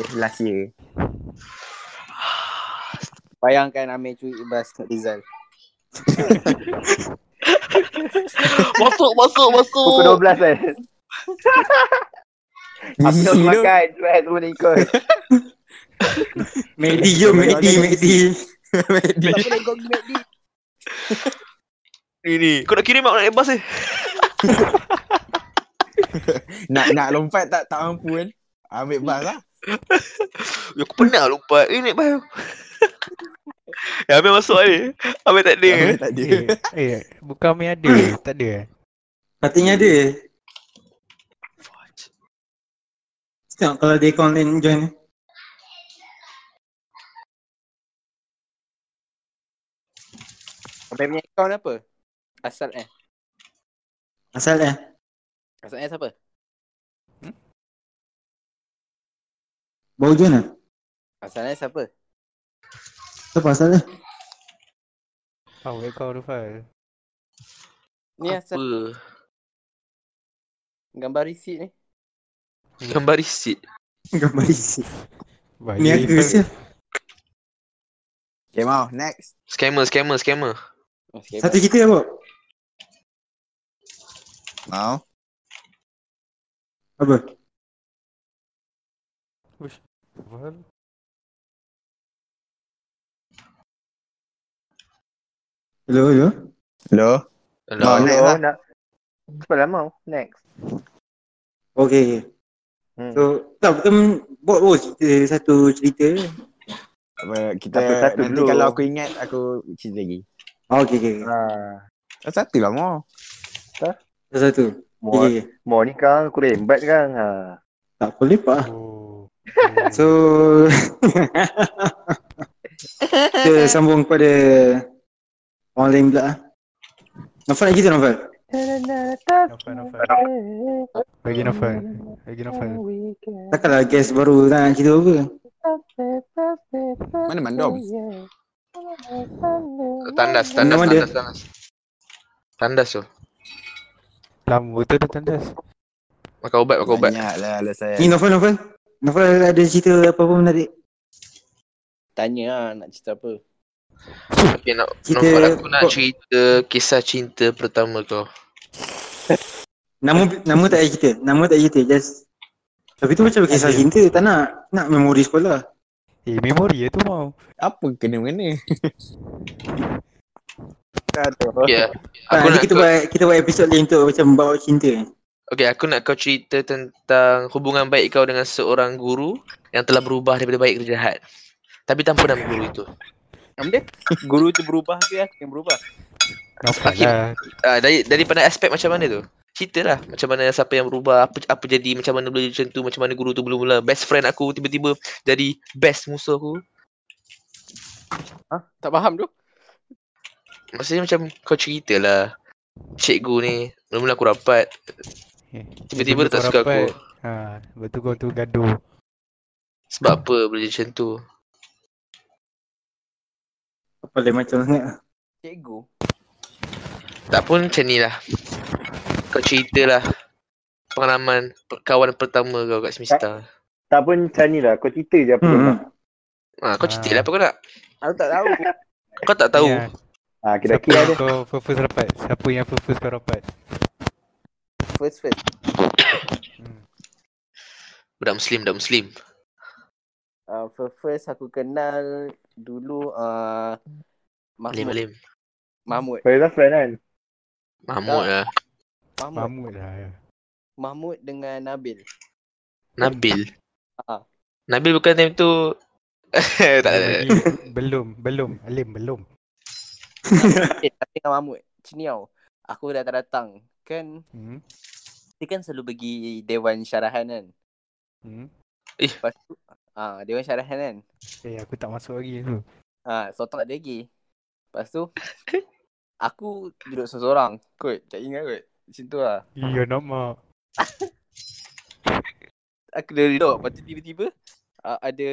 Eh, last year. Bayangkan Amir curi ibas kat Rizal. Masuk, masuk, masuk. Pukul 12 kan. Ambil aku tu. makan. Cuba semua ni ikut. Medi jom, Medi, Medi. Pergi McD. Ni ni. Kau nak kirim mak nak naik bas eh? nak nak lompat tak tak mampu kan. Ambil bas lah. Ya, aku pernah lompat. Eh naik bas. ya, Amir masuk ni. Amir tak ada. Ambil tak ada. Eh, eh bukan Amir ada. tak ada. eh? Katanya ada. Tengok kalau dia online join. Sampai punya account apa? Asal eh. Asal eh. Asal eh siapa? Bawa join lah. Asal eh siapa? Siapa asal eh? Awak kau Rufal. Ni asal gambar receipt ni. Gambar receipt. Gambar isi. Baik. Ni aku siap. Okay mau next. Scammer, scammer, scammer. Okay, Satu cerita apa? Mau. Apa? Rufal. Hello, hello. Hello. Hello. Mau next Oh, lah. nak. Cepat lah mau. Next. Okay, okay. Hmm. So, tak, kita buat buat cerita satu cerita. Apa, kita Satu-satu nanti dulu. kalau aku ingat aku cerita lagi. Oh, okay, okay. okay. Ha. Oh, satu lah mau. Satu. Mau, Okay, mau ni kang aku rembat kang. Ha. Tak boleh pak. Oh. So, kita sambung kepada orang lain pula. Nafal nak cerita Nafal? Nafal, Nafal. Bagi Nafal. Bagi Nafal. Takkanlah guest baru nak cerita apa. Mana mandom? Tandas, tandas, Mana tandas, tandas. Tandas tu. Lama betul dah tandas. Makan ubat, makan ubat. Banyak lah alasan. Ni Novel, Novel. Novel ada cerita apa-apa menarik. Tanya lah nak cerita apa. Okay, nak, Cerita- Novel aku nak cerita kisah cinta pertama kau. Nama nama tak payah cerita. Nama tak payah cerita. Just tapi tu macam kisah cinta. Tak nak. Nak memori sekolah. Eh, memori ya tu mau. Apa kena-mengena? Okay, Ah, aku nanti nak kita kau, buat kita buat episod lain untuk macam bawa cinta. okay, aku nak kau cerita tentang hubungan baik kau dengan seorang guru yang telah berubah daripada baik ke jahat. Tapi tanpa nama guru itu. Apa dia? Guru tu berubah ke aku yang berubah? Okey. lah. Ah, dari daripada aspek macam mana tu? Ceritalah macam mana siapa yang berubah, apa apa jadi, macam mana boleh macam tu, macam mana guru tu mula-mula best friend aku tiba-tiba jadi best musuh aku. Ha? Tak faham tu? Maksudnya macam kau ceritalah. Cikgu ni, mula-mula aku rapat, Eh, tiba-tiba dia tak suka rapat. aku. Ha, betul kau tu gaduh. Sebab apa boleh jadi macam tu? Apa lain macam sangat. Cikgu. Tak pun macam ni lah. Kau ceritalah pengalaman pe- kawan pertama kau kat semester. Tak pun macam ni lah. Kau cerita je apa Hmm. Ha, kau cerita lah apa kau nak. Aku tak tahu. Kau tak tahu. Ni lah, Ah, kita Siapa kau first rapat? Siapa yang first kau rapat? First first. Hmm. Budak Muslim, budak Muslim. Uh, first first aku kenal dulu uh, Mahmud. alim. Mahmud. Faizal friend kan? Mahmud lah. Mahmud. Mahmud lah. ya. Mahmud dengan Nabil. Nabil. Ah. Nabil bukan time tu. tak ada. Belum, belum. Alim belum. Eh, tapi dengan Mahmud. Ciniau. Aku dah datang. Kan Hmm. dia kan selalu pergi Dewan Syarahan kan. Hmm. Lepas tu ah Dewan Syarahan kan. Eh, aku tak masuk lagi tu. Ha, Sotong tak ada lagi. Lepas tu aku duduk seorang. Kot, tak ingat kot. Macam tu lah. Iya nak mak. Aku dah duduk. Lepas tu tiba-tiba uh, ada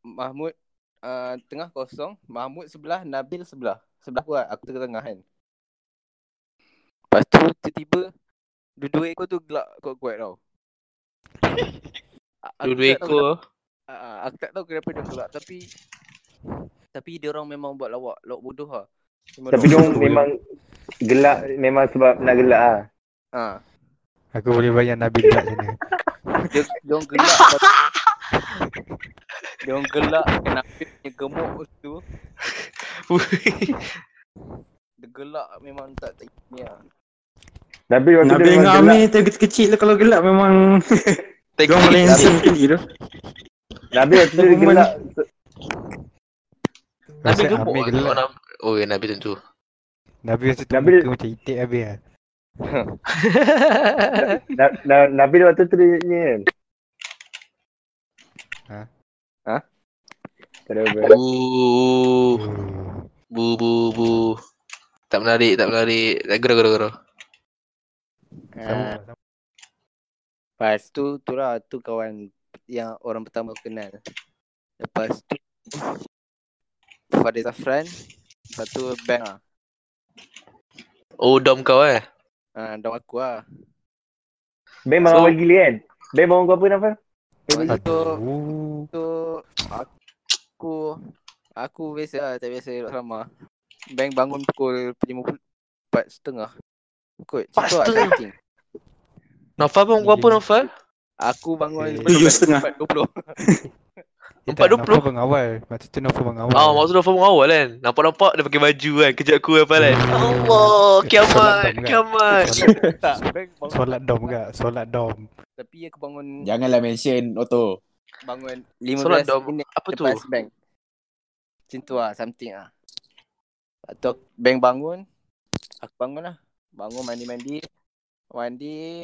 Mahmud uh, tengah kosong. Mahmud sebelah, Nabil sebelah. Sebelah aku lah. Aku tengah-tengah kan. Lepas tu tiba-tiba dua-dua ekor tu gelak kuat-kuat tau. Dua-dua ekor. Ah, aku tak tahu kenapa dia gelak tapi tapi dia orang memang buat lawak, lawak bodoh lah. Memang Tapi dia memang gelak memang sebab nak gelak ah. Ha. Aku boleh bayar Nabil kat sana. Dia, dia orang gelak Dia orang gelak Kenapa punya gemuk tu Dia gelak memang tak tak ni lah Nabil waktu Nabil dia dengan gelak. Amir tu kecil lah kalau gelak memang paling handsome sekali tu. Nabil waktu dia gelak. Nabil Rasa gemuk lah. gelak. Orang- Oh, ya Nabil tentu. Nabil rasa tu muka macam itik habis lah. Na, na, Nabil waktu tu dia ni kan. Ha? Ha? Tak apa. Bu, bu, bu. Tak menarik, tak menarik. Gerah, gerah. Sama, ha. sama. Lepas tu tu lah Tu kawan Yang orang pertama aku kenal Lepas tu Fadil Zafran Lepas tu Bang lah Oh, dom kau eh. ha, Dom aku lah Ben bangun So- awal gila kan? Ben bangun kau apa Nafal? Lepas tu tu Aku Aku biasa lah Tak biasa duduk sama Bang bangun pukul lima puluh Empat setengah Kot Empat Situ lah setengah? Nofal bangun pukul apa, Nofal? Aku bangun Eh, tujuh setengah. Empat dua puluh Eh, Empat tak, dua puluh. Nafal pengawal. Masa tu Nafal pengawal. Ah, maksud Nofal bangun awal kan? Nampak-nampak dia pakai baju kan. Kejap aku apa kan? Hmm. Allah, kiamat, Solat dom kiamat. Solat, Bang solat dom ke? Solat dom. Tapi aku bangun Janganlah mention Otto. Bangun Solat 15 dom. minit Apa tu? bank Macam tu lah Something lah Lepas tu bank bangun Aku bangun lah Bangun mandi-mandi Mandi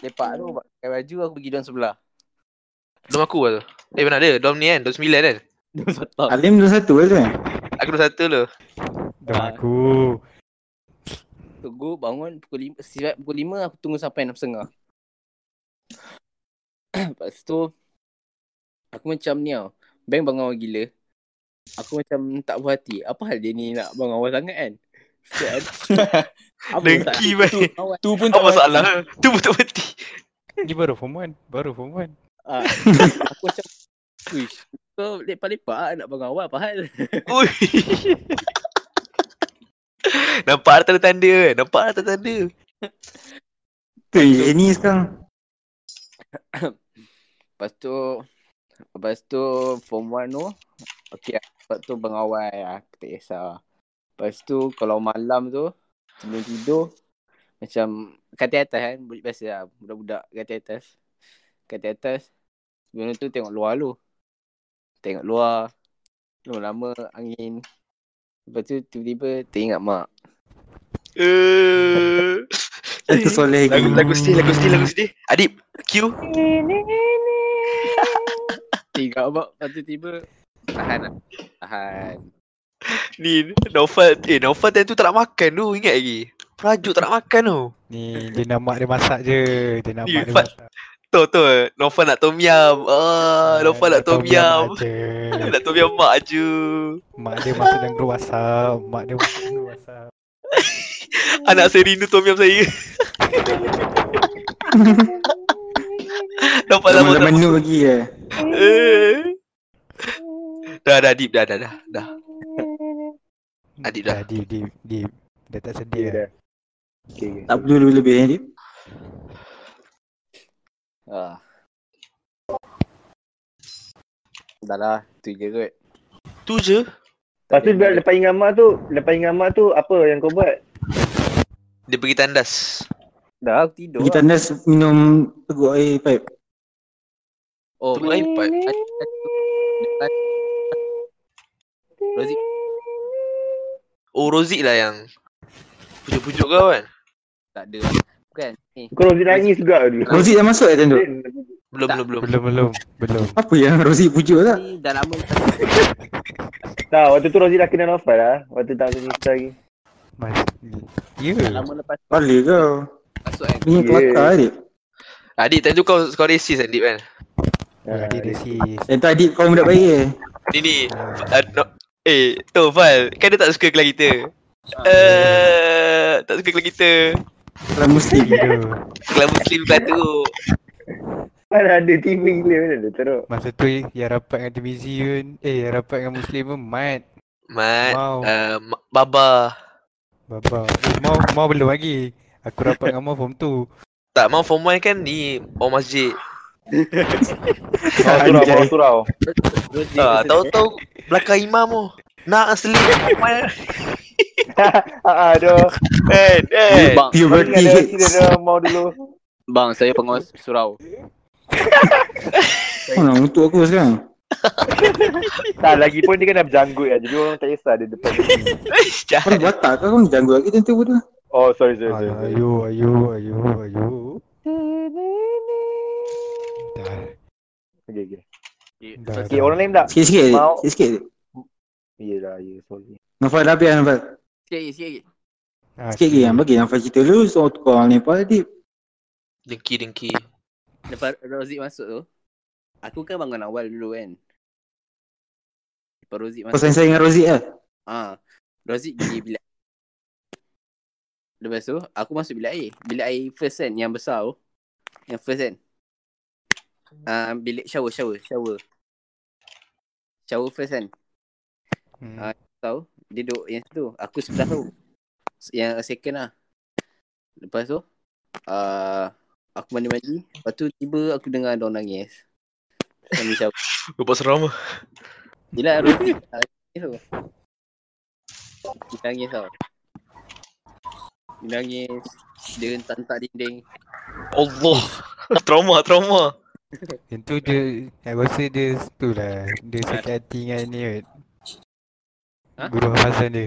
Lepak tu Pakai baju aku pergi dom sebelah Dom aku lah tu. Eh, mana ada? Dom ni kan? Dom sembilan kan? Dom satu Alim tu satu lah tu kan? Aku dah satu tu. Dom Ah. aku. Tunggu bangun pukul 5. Siap pukul 5 aku tunggu sampai 6.30. Lepas tu aku macam ni tau. Bang bangun awal gila. Aku macam tak puas hati. Apa hal dia ni nak bangun awal sangat kan? Kan? Dengki bang. Tu, Tu pun Apa masalah? Tu betul betul. Dia baru form 1. Baru form 1. Ah, aku macam Wish, kau lepak-lepak lah nak bangun awal apa hal? Ui. Nampak ada tanda-tanda kan? Nampak ada tanda-tanda. Tu ni sekarang. Lepas tu Lepas tu form 1 tu Okay Lepas tu pengawal lah Aku tak kisah Lepas tu kalau malam tu Sebelum tidur Macam Katil atas kan biasa lah Budak-budak katil atas Katil atas Sebelum tu tengok luar lu Tengok luar Lama-lama angin Lepas tu tiba-tiba teringat mak Eh. Itu soleh Lagu lagi. lagu sedih, lagu sedih, lagu sedih. Adib, Q. Teringat mak Lepas tu tiba Tahan lah Tahan Ni Naufal, eh Naufal time tu tak nak makan tu, ingat lagi. Perajuk tak nak makan tu. Ni dia nak mak dia masak je. Dia nak mak dia masak. Tu tu, Naufal nak tom yum. Ah, Naufal nak tom. Je. Nak tom yum mak je. Mak dia masuk dalam grup WhatsApp. Mak dia masuk dalam grup WhatsApp. Anak saya rindu tom yum saya. Naufal lama Dalam tak menu lagi eh. Eh. Dah dah deep dah dah dah dah. Adik dah. Dah, deep, deep, deep. Dah tak sedih Okay, lah. dah. Okay, okay. Tak perlu lebih-lebih eh, Dip. ah. Dah lah Tu je kot Tu je. Lepas tu bila lepas ingat mak tu, lepas ingat mak tu apa yang kau buat? Dia pergi tandas. Dah aku tidur Kita lah. nas minum teguk air pipe. Oh Tunggu iPad. Rozik Oh Rozik lah yang pujuk-pujuk kau kan? tak ada Bukan ni Kau Rozi nangis juga dulu. Rozi dah masuk eh time tu? Belum belum belum. Belum, belum. Belum. Apa yang Rozi pujuk tak? Ni dah lama tak Tak, waktu tu Rozi dah kenal Nofal lah. Waktu tak ada Insta lagi. Mas. Ya. lama lepas Balik kau. masuk kan Ni Yeah. kelakar Dip. Adik time tu kau kau racist kan Dip kan? Ya, dia resis. Yang tu Adib kau budak baik eh. Ni ni. Ah. Uh, no, eh, tu Fal, kan dia tak suka kelas kita. Eh, tak suka kelas kita. Kalau Muslim. Gila. Kelas Muslim kelas tu. Mana ada TV gila mana dia teruk. Masa tu yang rapat dengan Timizi pun Eh yang rapat dengan Muslim pun Mat Mat, Mau uh, Ma- Baba. Baba eh, Mau Mau belum lagi Aku rapat dengan Mau form 2 Tak mau form 1 kan ni orang masjid. Oh, surau, bawa surau. Rozik Ah, rasa tahu-tahu belakang imam tu. Nak asli form 1. Ah, aduh. Eh, eh. Bang, Puberty hits. dia mau dulu. bang saya pengawas surau Oh nak untuk aku sekarang. Tak, lagi pun dia kan dah berjanggut kan. Jadi orang tak kisah dia depan. Kau Jahat. batak kau kau janggut lagi tentu bodoh. Oh, sorry, sorry, sorry. sorry. Ayo ayo ayo ayo Dah Okay, okay. Dah Okay, orang lain tak? Sikit-sikit. Mau. Sikit-sikit. Yelah, ya, sorry. Nafal dah habis lah, Nafal. Sikit lagi, sikit lagi Ah, Sikit lagi yang bagi Nafal cerita dulu. So tukar orang Nepal Adib. Dengki, dengki. Lepas Rozik masuk tu Aku kan bangun awal dulu kan Lepas Rozik Kau masuk sayang-sayang dengan Rozik lah. Ah, Rozik pergi bilik Lepas tu Aku masuk bilik air Bilik air first kan Yang besar tu Yang first kan Ah, Bilik shower Shower Shower. Shower first kan? Hmm. Ah. Tahu Dia duduk yang situ. Aku sebelah tu. Yang second lah. Lepas tu uh, Aku mandi-mandi. Lepas tu tiba aku dengar dia nangis. Sambil shower. Lupa seram lah. Yelah Rozi nangis tu. Dia nangis tau. Dia nangis. Dia hentak-hentak dinding. Allah. trauma, trauma. Yang tu dia Aku rasa dia tu lah Dia sakit hati dengan ni kot Ha? Guru hafazan dia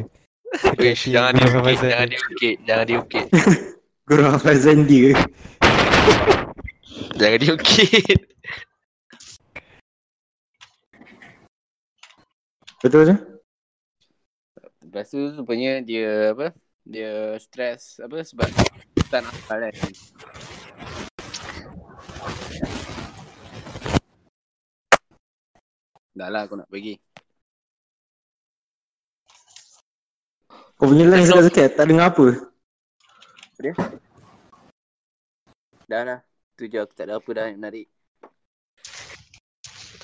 Wish, jangan guru diukit, hafazan jangan dia diukit, jangan diukit. Guru Hafazan dia. Jangan diukit. Betul tu? Lepas tu rupanya dia apa Dia stres apa sebab tak nak hafal kan. Dah lah aku nak pergi. Kau punya line sekat-sekat, tak dengar apa. Dah lah. Tu je aku tak ada apa dah nak narik.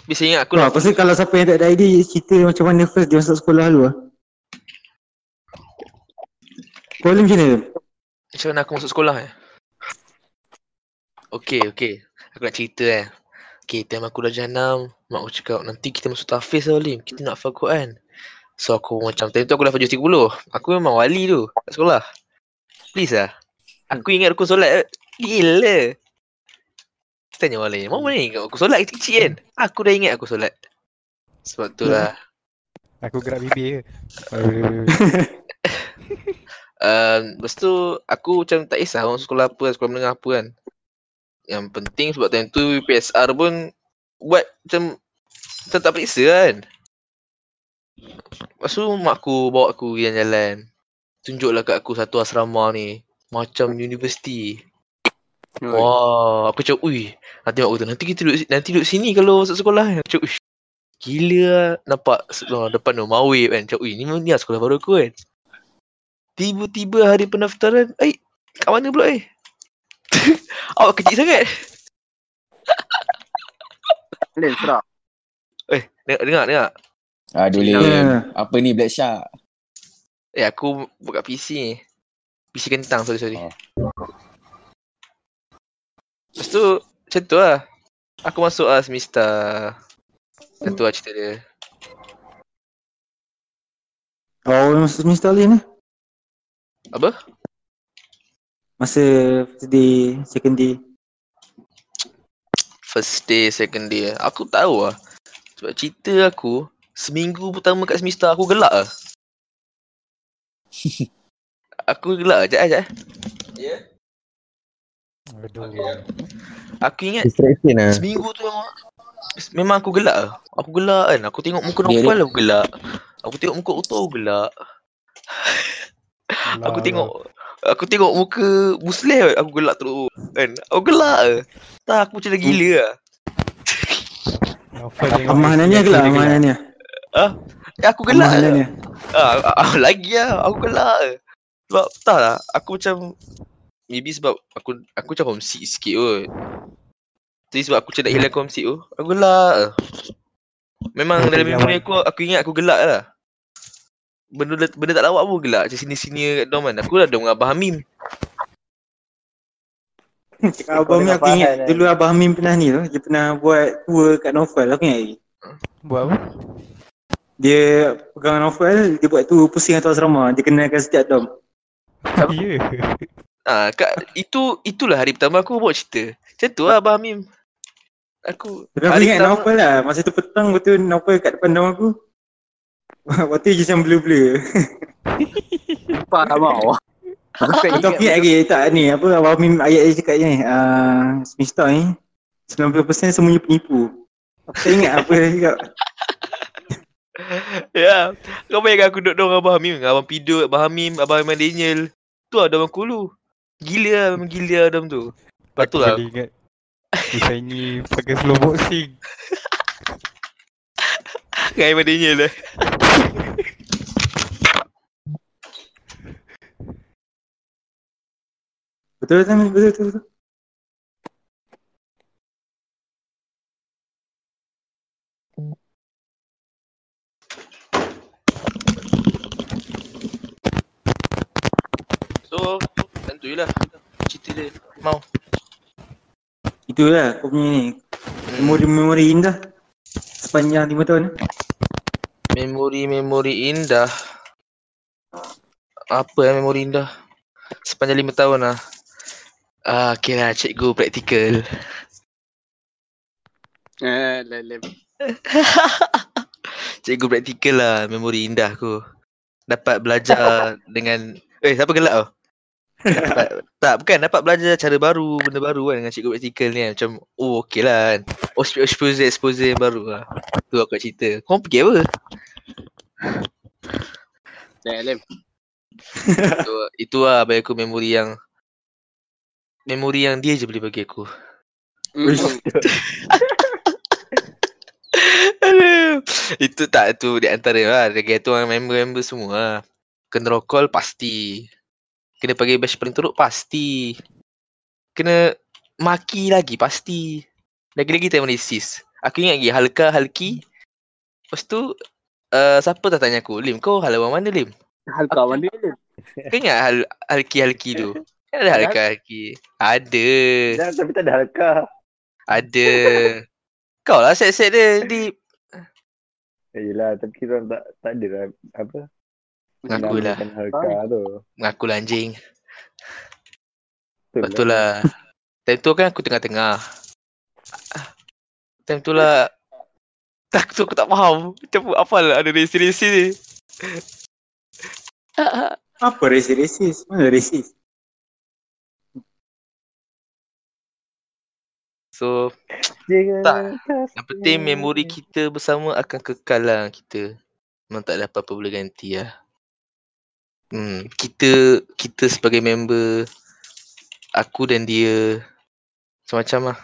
Tapi saya ingat aku nak pasal kalau siapa yang tak ada ID, cerita macam mana first dia masuk sekolah dulu lah. Kau Lim macam mana? Macam mana aku masuk sekolah eh? Okay, okay. Aku nak cerita eh. Okay, time aku dah jahanam, mak aku cakap nanti kita masuk tafiz lah Lim. Kita nak hafal Quran. So aku macam, time tu aku dah juz 30. Aku memang wali tu kat sekolah. Please lah. Aku ingat aku solat. eh. Gila. Kita tanya orang lain. Mau mana ingat aku solat kecil-kecil kan? Aku dah ingat aku solat. Sebab tu lah. Aku gerak bibir je. Um, lepas tu aku macam tak kisah orang sekolah apa, sekolah menengah apa kan. Yang penting sebab time tu PSR pun buat macam macam tak periksa kan. Lepas tu mak aku bawa aku jalan-jalan. Tunjuklah kat aku satu asrama ni. Macam universiti. Wah, aku cakap, ui. Nanti mak aku kata, nanti kita duduk, nanti duduk sini kalau masuk sekolah. Aku cakap, uish. Gila lah. Nampak sekolah depan tu, mawib kan. Cakap, ui, ni ni lah sekolah baru aku kan. Tiba-tiba hari pendaftaran, eh, kat mana pula eh? Awak kecil sangat. Lim serah. Eh, dengar, dengar, dengar. Aduh. Lim. Apa ni Black Shark? Eh, aku buka PC ni. PC kentang, sorry, sorry. Oh. Lepas tu, macam tu lah. Aku masuk lah semester. Macam tu lah cerita dia. Oh, masa semester lain lah. Apa? Masa first day, second day. First day, second day. Aku tahu lah. Sebab cerita aku, seminggu pertama kat semester aku gelak lah. aku gelak. Sekejap, sekejap. Ya? Aduh. Aku ingat Distraction lah. seminggu tu memang, aku gelak lah. Aku gelak kan. Aku tengok muka Dia- Nopal aku gelak. Aku tengok muka Otto aku gelak. Aku tengok Aku tengok muka Muslim aku gelak terus kan. Aku gelak je. Tak aku macam dah gila lah. Amah Nania ke lah, Amah Nania. Eh, aku gelak. Nania. Ah, ah, ah, lagi lah. Aku gelak je. Sebab tak lah. Aku macam Maybe sebab aku aku macam homesick sikit kot. Jadi sebab aku macam nak hilang homesick tu. Aku gelak. Memang dalam memori aku aku ingat aku gelak lah. Benda benda tak lawak pun gelak. Macam sini-sini kat dorm kan. Aku dah ada dengan Abah Hamim. Abah Hamim aku ingat dulu Abah Hamim pernah ni tu. Dia pernah buat tour kat Novel. Aku ingat lagi. Buat apa? Dia pegang Novel, dia buat tour pusing atau asrama. Dia kenalkan setiap dorm. Ya. Ah, kat, itu itulah hari pertama aku buat cerita. Macam tu lah Abah Hamim. Aku Tapi aku ingat Novel lah. Masa tu petang betul Novel kat depan dorm aku. Waktu tu je macam blur-blur. Lupa tak mau. Aku ingat lagi tak ni apa Abah Hamim ayat dia cakap ni. Uh, semester ni 90% semuanya penipu. Aku tak ingat apa dia cakap. Ya. Kau bayangkan aku duduk dengan Abah Hamim, Abang Pido, Abah Hamim, Abah Iman Daniel. Tu lah Abang Kulu. Gila lah, memang gila lah Adam tu. Lepas tu lah. Kali ingat. Kisah ni pakai slow boxing. Dengan Iman Daniel lah. Betul betul betul betul. betul. So, tentu je. Cerita dia. Mau. Itulah kau punya ni. Memori-memori indah. Sepanjang 5 tahun. Memori-memori indah. Apa yang memori indah? Sepanjang lima tahun lah. Ah, okay lah, cikgu praktikal. Eh, lem. cikgu praktikal lah, memori indah aku. Dapat belajar dengan... Eh, siapa gelak tau? Dapat, tak, bukan. Dapat belajar cara baru, benda baru kan dengan cikgu praktikal ni kan. Macam, oh okey lah kan. Oh, exp- exposure, exposure yang baru lah. Tu aku cerita. Kau pergi apa? Lem, lem. itu, itu lah bagi aku memori yang memori yang dia je boleh bagi aku. Hmm. Itu tak tu di antara lah. Dia tu member-member semua lah. Kena call pasti. Kena bagi bash paling teruk pasti. Kena maki lagi pasti. Lagi-lagi time sis. Aku ingat lagi Halka, Halki. Lepas tu uh, siapa tak tanya aku, Lim kau halaman mana Lim? Hal kawan dia ni. Kau ingat Hal, Halki, Halki tu? Kan ada Halka, Halki. Ada. Dah, tapi tak ada halkah. Ada. Kau lah set-set dia di Eh, yelah, tapi kita tak, tak ada lah, apa, Mengaku lah. menamakan halkah tu. Mengaku lah anjing. Betul, Betul lah. Time tu kan aku tengah-tengah. Time tu lah. Tak tu aku tak faham. Macam apa lah ada resi-resi ni. Apa resis-resis? Mana resis? So Jangan Tak. kasih yang penting memori kita bersama akan kekal lah kita. Memang tak ada apa-apa boleh ganti lah. Hmm, kita kita sebagai member aku dan dia macam-macam lah.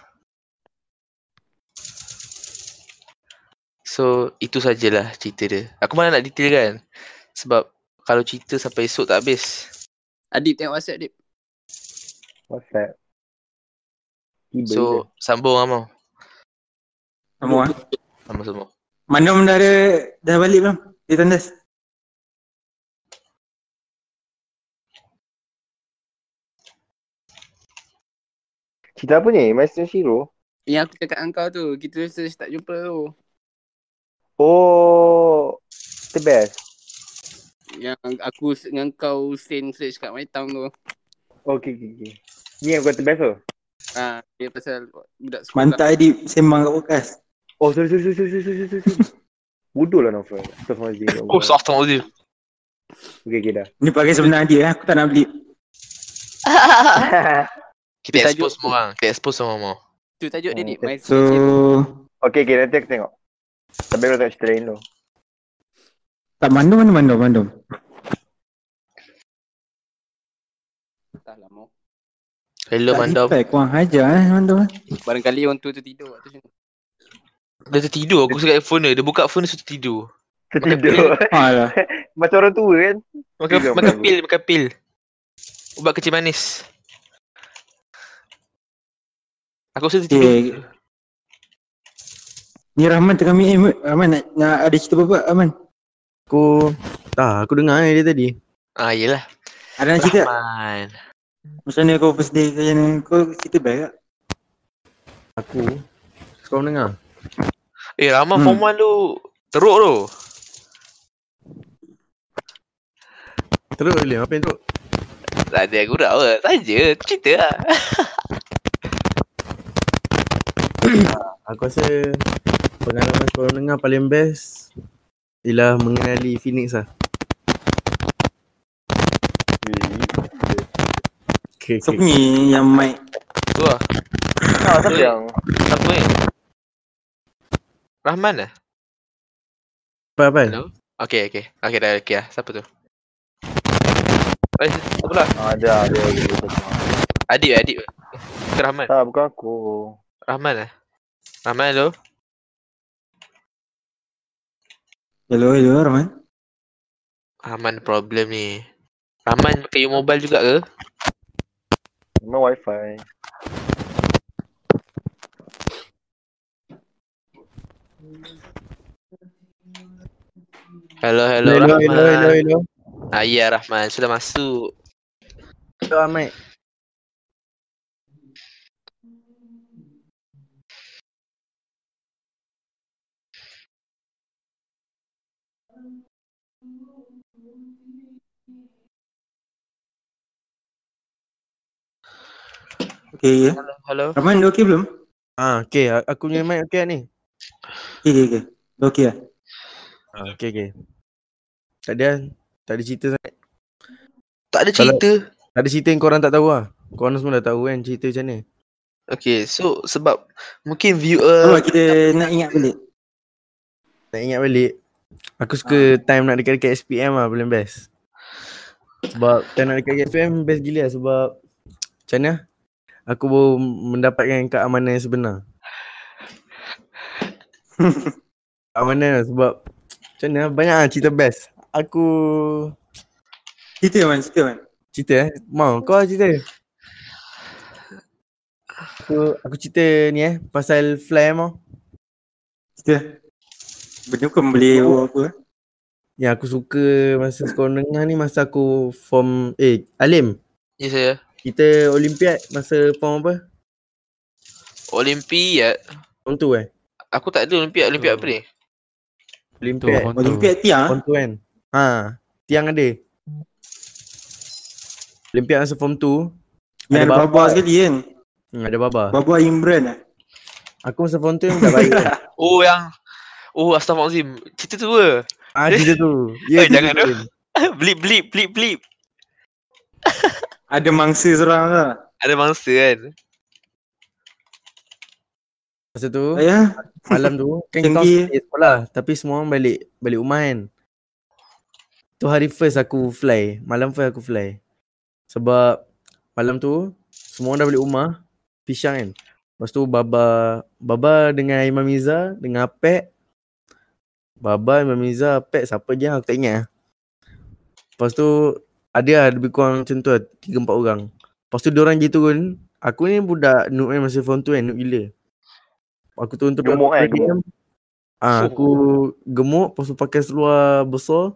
So itu sajalah cerita dia. Aku mana nak detail kan. Sebab kalau cerita sampai esok tak habis. Adib tengok WhatsApp Adib. WhatsApp. Tiba je. So sambung lah mau. Kamu ah. Sama-sama. Mandom dah ada dah balik belum? Dia tandas. Cerita apa ni? Master Shiro? Yang aku cakap dengan kau tu, kita search tak jumpa tu. Oh, the best. Yang aku dengan kau send search kat My Town tu. Okay, okay, okay. Ni yang kata best tu? Ah, dia pasal budak sekolah. Mantap Adib sembang kat podcast. Oh, sorry, sorry, sorry, sorry, sorry, sorry. Bodoh lah Naufal. Astaghfirullahaladzim. Oh, Astaghfirullahaladzim. Okay, okay dah. Ni pakai sebenar dia eh. Aku tak nak beli. Kita Kita expose semua orang. Kita expose semua mau. Tu tajuk dia ni. Hmm, So okay, okay, nanti aku tengok. Tapi aku tengok cerita lain tu. tak mandom mana mandom mandom. Entahlah mau. Hello tak Mandam. reply kurang hajar eh mandom. eh. Barangkali orang tu tertidur kat sini. Dia tertidur. Aku cakap phone dia. Dia buka phone dia sudah tidur. Tertidur. Alah. Macam orang tua kan? Makan makan. pil, makan pil. Ubat kecil manis. Aku rasa tertidur. Okay. Ni Rahman tengah meet eh. Rahman nak, nak ada cerita apa-apa Rahman? Aku tak, aku dengar eh dia tadi. Ah, yelah. Ada nak cerita? tak? Rahman. Macam mana kau first day macam mana? Kau cerita baik tak? Aku kau dengar. Eh, Rahman Hmm. form 1 tu. Teruk tu. Teruk William, apa yang teruk? Tak ada aku tak apa. Saja. Cerita lah. Aku rasa pengalaman sekolah menengah paling best ialah mengenali Phoenix lah. Okay, So okay. ni yang mic. Tu lah. Ah, siapa yang? Siapa ni? Rahman lah? Apa apa? Hello? Okay, okay. Okay dah, okay lah. Siapa tu? Eh, siapa lah? Ah, ada, ada, ada. Adib. Ke Rahman? Tak, bukan aku. Rahman lah? Rahman, hello? Hello, hello Rahman. Rahman ada problem ni. Rahman pakai mobile juga ke? Memang wifi. Hello, hello, hello, Rahman. hello, hello, hello. Ah, ya Rahman, sudah masuk. Hello, Ahmad. Okay ya. Hello, hello. Rahman dah okay belum? Ah, okay. Aku punya mic okay ni. Okay, okay, okay. Dah okay lah. Ah, okay, okay. Tak ada, tak ada cerita sangat. Tak ada Kalau- cerita. Tak ada cerita yang korang tak tahu lah. Korang semua dah tahu kan cerita macam ni. Okay, so sebab mungkin viewer kita nak ingat balik? Nak ingat balik. Aku suka time nak dekat-dekat SPM lah paling best. Sebab time nak dekat KFM best gila lah sebab macam mana? Aku baru mendapatkan keamanan yang sebenar. keamanan lah sebab macam mana? Banyak lah cerita best. Aku Cerita man, cerita man. cerita eh. Mau kau lah cerita. Aku aku cerita ni eh pasal fly mau. Cerita. Benda bukan beli apa eh. Yang aku suka masa sekolah menengah ni masa aku form eh Alim. Ya saya. Kita Olimpiad masa form apa? Olimpiad. Form tu eh. Aku tak ada Olimpiad. Olimpiad apa ni? Tu Olimpiad. tu. Olimpiad tiang Form tu kan. Ha, tiang ada. Olimpiad masa form tu Yang ada Ada baba baba. sekali kan. hmm, ada baba. Baba Imran lah. Aku masa form tu dah baik kan. Oh yang Oh Astaghfirullahaladzim Cerita tu ke Ah cerita tu. Eh, cerita jangan tu. Blip blip blip blip Ada mangsa seorang lah. Ada mangsa kan Masa tu Ya. malam tu kan kita sekolah tapi semua orang balik balik rumah kan. Tu hari first aku fly. Malam first aku fly. Sebab malam tu semua orang dah balik rumah. Pisang kan. Lepas tu Baba Baba dengan Imam Miza dengan Apek. Baba, Imam Miza, Apek siapa je aku tak ingat. Lepas tu ada lah lebih kurang macam tu lah. Tiga empat orang. Lepas tu diorang pergi turun. Aku ni budak noob kan masa form tu kan. Noob gila. Aku turun tu Gemuk kan, gemuk. Ah, aku gemuk lepas tu pakai seluar besar.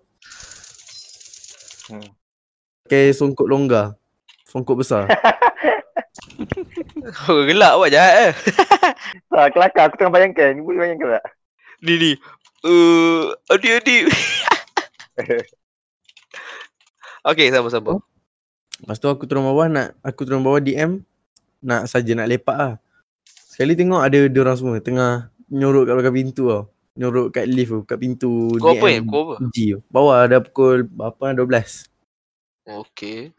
Hmm. Pakai songkok longgar. Songkok besar. Oh gelak awak jahat eh Tak, kelakar aku tengah bayangkan. Boleh bayangkan tak? Ni ni Uh, adik adik Okay sama sama Lepas tu aku turun bawah nak aku turun bawah DM nak saja nak lepak lah. Sekali tengok ada orang semua tengah nyorok kat belakang pintu tau. Nyorok kat lift tu, kat pintu Kau apa ni? DM. Kau apa? G tu. Bawah ada pukul berapa 12. Okay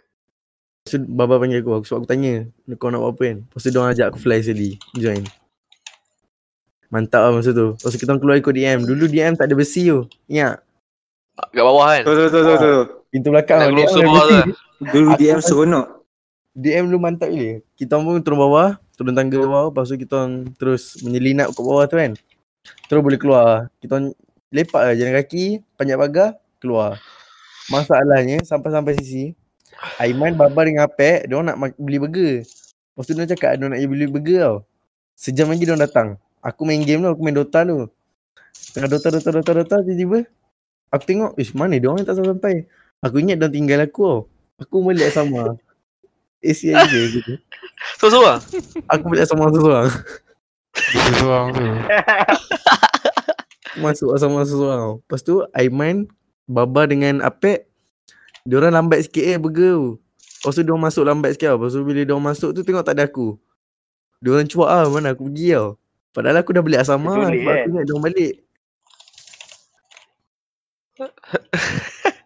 Lepas tu Baba panggil aku, aku sebab aku tanya kau nak buat apa kan. Lepas tu dia orang ajak aku fly sekali, join. Mantap lah masa tu. Lepas tu kita keluar ikut DM. Dulu DM tak ada besi tu. Ingat? Kat bawah kan Tu tu tu tu tu. Pintu belakang Nak ada bawah besi. tu Dulu DM seronok. DM dulu mantap gila. Kita pun turun bawah, turun tangga bawah, lepas tu kita terus menyelinap kat bawah tu kan. Terus boleh keluar. Kita lepak lah jalan kaki, panjat pagar, keluar. Masalahnya sampai-sampai sisi, Aiman, Baba dengan Apek, dia orang nak beli burger. Lepas tu dia cakap dia nak beli burger tau. Sejam lagi dia datang. Aku main game tu, aku main Dota tu. Tengah Dota, Dota, Dota, Dota, tiba-tiba aku tengok, ish mana dia orang tak sampai. Aku ingat dia tinggal aku tau. Aku balik sama. Eh sial je gitu. Seorang-seorang Aku balik sama seseorang. Dia seorang tu. Masuk sama tau. Lepas tu Aiman, Baba dengan Apek, diorang lambat sikit eh burger tu. Lepas tu diorang masuk lambat sikit tau. Lepas tu bila diorang masuk tu tengok tak ada aku. Diorang cuak ah mana aku pergi tau. Padahal aku dah balik asrama lah. Sebab eh? aku ingat diorang balik.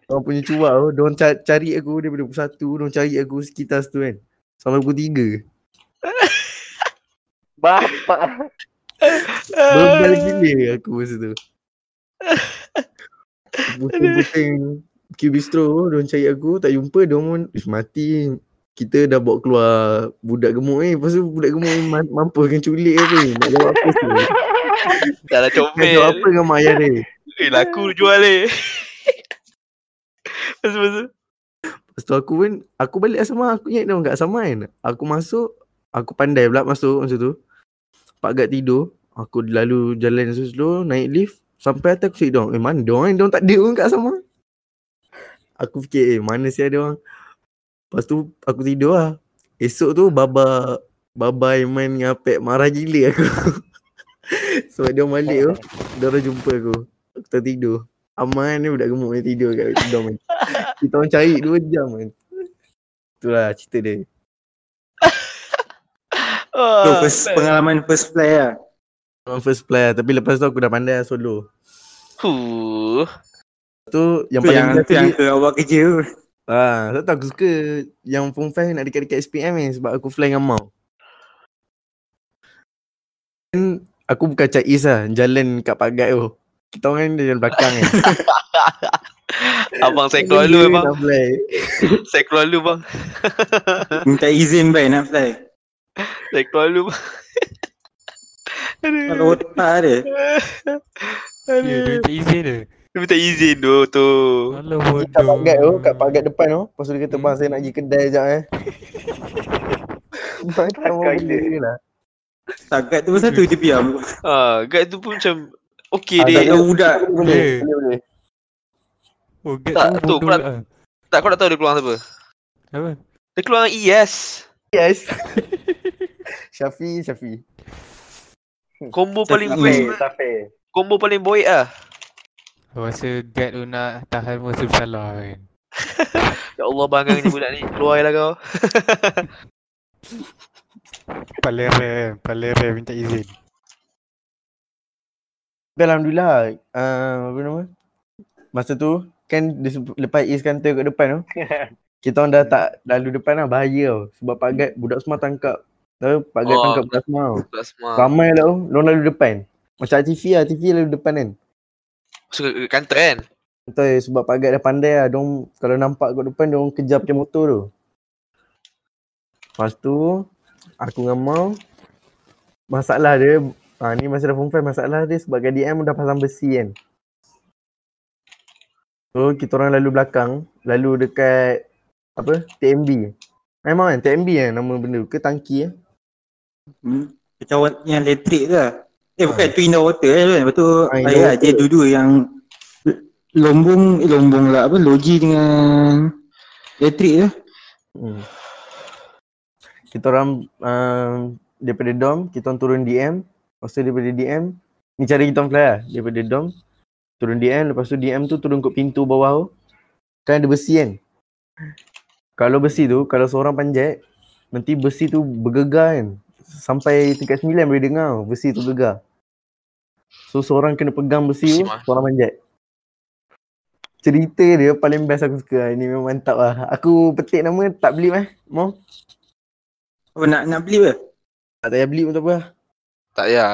Diorang punya cuak tu. Diorang ca- cari aku daripada pukul 1. Diorang cari aku sekitar situ kan. Sampai pukul 3. Bapak. Bebal gila aku masa tu. Pusing-pusing Q Bistro Diorang cari aku Tak jumpa Diorang pun "Ish, Mati Kita dah bawa keluar Budak gemuk ni Lepas tu budak gemuk ni ma- Mampu dengan culik apa ni Nak jawab apa tu Dah lah Nak jawab comel apa dengan mak ayah dia Eh laku jual ni Lepas-lepas Lepas tu aku pun Aku balik asrama Aku ingat diorang kat asrama kan. Aku masuk Aku pandai pula masuk masa tu. Pak agak tidur. Aku lalu jalan slow-slow Naik lift. Sampai atas aku cari diorang Eh mana diorang Diorang tak ada pun kat asrama. Aku fikir eh mana sih ada orang? Lepas tu aku tidur lah. Esok tu Baba Baba Iman dengan Apek marah gila aku. Sebab dia orang balik tu Dia orang jumpa aku. Aku tertidur. Aman ni budak gemuk ni tidur kat dorm. Kita orang cari 2 jam kan Itulah cerita dia Tu first pengalaman first play lah. Memang first player Tapi lepas tu aku dah pandai lah solo Huh Tu yang Tu paling yang tu yang ke awak kerja tu. Ah, sebab tu aku suka yang Form 5 nak dekat-dekat SPM ni sebab aku fly dengan Mau. Dan aku bukan Cak lah, jalan kat pagat tu. Kita orang kan jalan belakang kan. Abang saya keluar dulu bang. Saya keluar dulu bang. Minta izin baik nak fly. Saya keluar dulu bang. Kalau otak dia. Ya, dia minta izin dia. Dia minta izin tu tu. Alah Kat bodoh. pagat tu, kat pagat depan tu. Lepas tu dia kata, bang saya nak pergi kedai sekejap eh. Macam orang benda lah. Takat tu pun satu dia diam. Ah, guide tu pun macam okey Ah, Tak dia. tahu budak. Boleh, Eh. boleh, boleh. Oh, Gad Tak, tu tu, pernah- lah. Tak kau tak tahu dia keluar siapa? Apa? Dia keluar dengan ES. Yes. Syafi, Syafi. Combo paling fair. Combo paling boy ah. Aku rasa Gad tu nak tahan masa bersalah kan. Ya Allah banggang ni budak ni. Keluar lah kau. Paling rare kan. Paling rare minta izin. Alhamdulillah, uh, apa nama? Masa tu, kan dia lepas East Counter kat depan tu, kita orang dah tak lalu depan lah, bahaya tau. Sebab Pak Gad, budak semua tangkap. Tahu, Pak Gad Oh, tangkap budak semua tau. Semua. Ramai lah tu, diorang lalu depan. Macam TV lah, TV lalu depan kan. Masuk ke kantor kan? Betul, sebab Pak Gad dah pandai lah. Diorang, kalau nampak kat depan, diorang kejar pakai motor tu. Lepas tu, aku dengan Mau, masalah dia, ha, ni masa dah form 5, masalah dia sebab DM dah pasang besi kan. So, kita orang lalu belakang, lalu dekat, apa, TMB. Memang kan, TMB kan nama benda tu, ke tangki eh. Hmm. Macam yang elektrik lah. Eh bukan tu indah water eh kan. Lepas tu Ah, air lah. Dia dua-dua yang lombong, eh, lombong lah apa, logi dengan elektrik tu. Hmm. Kita orang uh, daripada dom, kita orang turun DM. Lepas tu daripada DM, ni cara kita orang fly lah. Daripada dom, turun DM. Lepas tu DM tu turun kat pintu bawah tu. Kan ada besi kan. Kalau besi tu, kalau seorang panjat, nanti besi tu bergegar kan. Sampai tingkat 9 boleh dengar besi tu gegar. So seorang kena pegang besi tu, mah. seorang panjat. Cerita dia paling best aku suka. Ini memang mantap lah. Aku petik nama tak beli eh. Mau? Apa nak nak beli apa? Tak payah beli pun tak apa. Tak ya.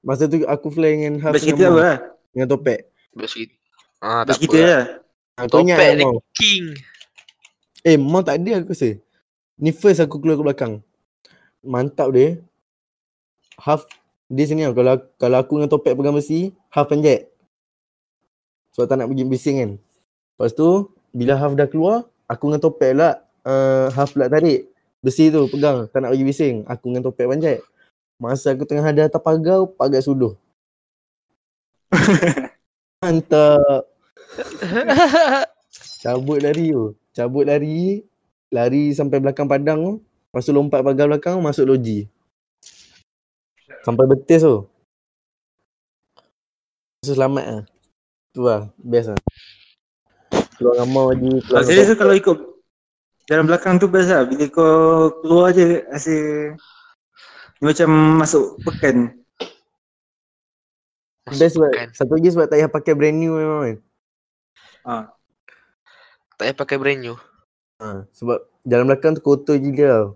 Masa tu aku fly dengan half Best kita dengan, apa lah? dengan topek. Best kita. Ah, Best tak kita lah. lah. Topek Mau? king. Eh, Mau tak ada aku rasa. Ni first aku keluar ke belakang. Mantap dia. Half dia sini tau. Kalau, kalau aku dengan topek pegang besi, half panjat. Sebab tak nak pergi bising kan. Lepas tu, bila half dah keluar, aku dengan topek lah uh, half pula tarik. Besi tu pegang, tak nak pergi bising. Aku dengan topek panjat. Masa aku tengah ada atas pagar, pagar suduh. Mantap. Cabut lari tu. Cabut lari. Lari sampai belakang padang tu. Lepas tu lompat pagar belakang masuk loji. Sampai betis tu. So selamat lah. Tu lah. Best lah. Keluar Mau lagi. Keluar Kalau saya rasa kalau ikut dalam belakang tu best lah. Bila kau keluar je rasa macam masuk pekan. Best sebab. Satu lagi sebab tak payah pakai brand new memang kan. Ha. Tak payah pakai brand new. Ha, sebab dalam belakang tu kotor gila tau.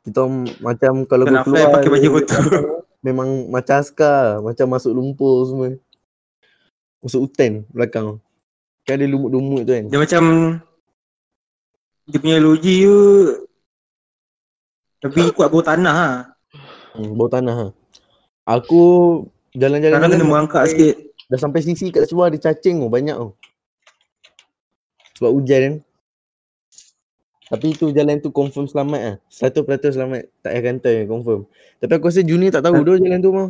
Kita orang macam kalau fly keluar pakai baju kotor. Memang macam askar, macam masuk lumpur semua. Masuk hutan belakang tu. Kan ada lumut-lumut tu kan. Dia macam dia punya logi tu lebih kuat bau tanah ha. Hmm, bau tanah ha. Aku jalan-jalan Kadang kena jalan merangkak sampai- sikit. Dah sampai sisi kat seluar ada cacing tu banyak tu. Sebab hujan kan. Tapi tu jalan tu confirm selamat ah. 100% selamat. Tak payah kantai confirm. Tapi aku rasa junior tak tahu dah jalan tu mah.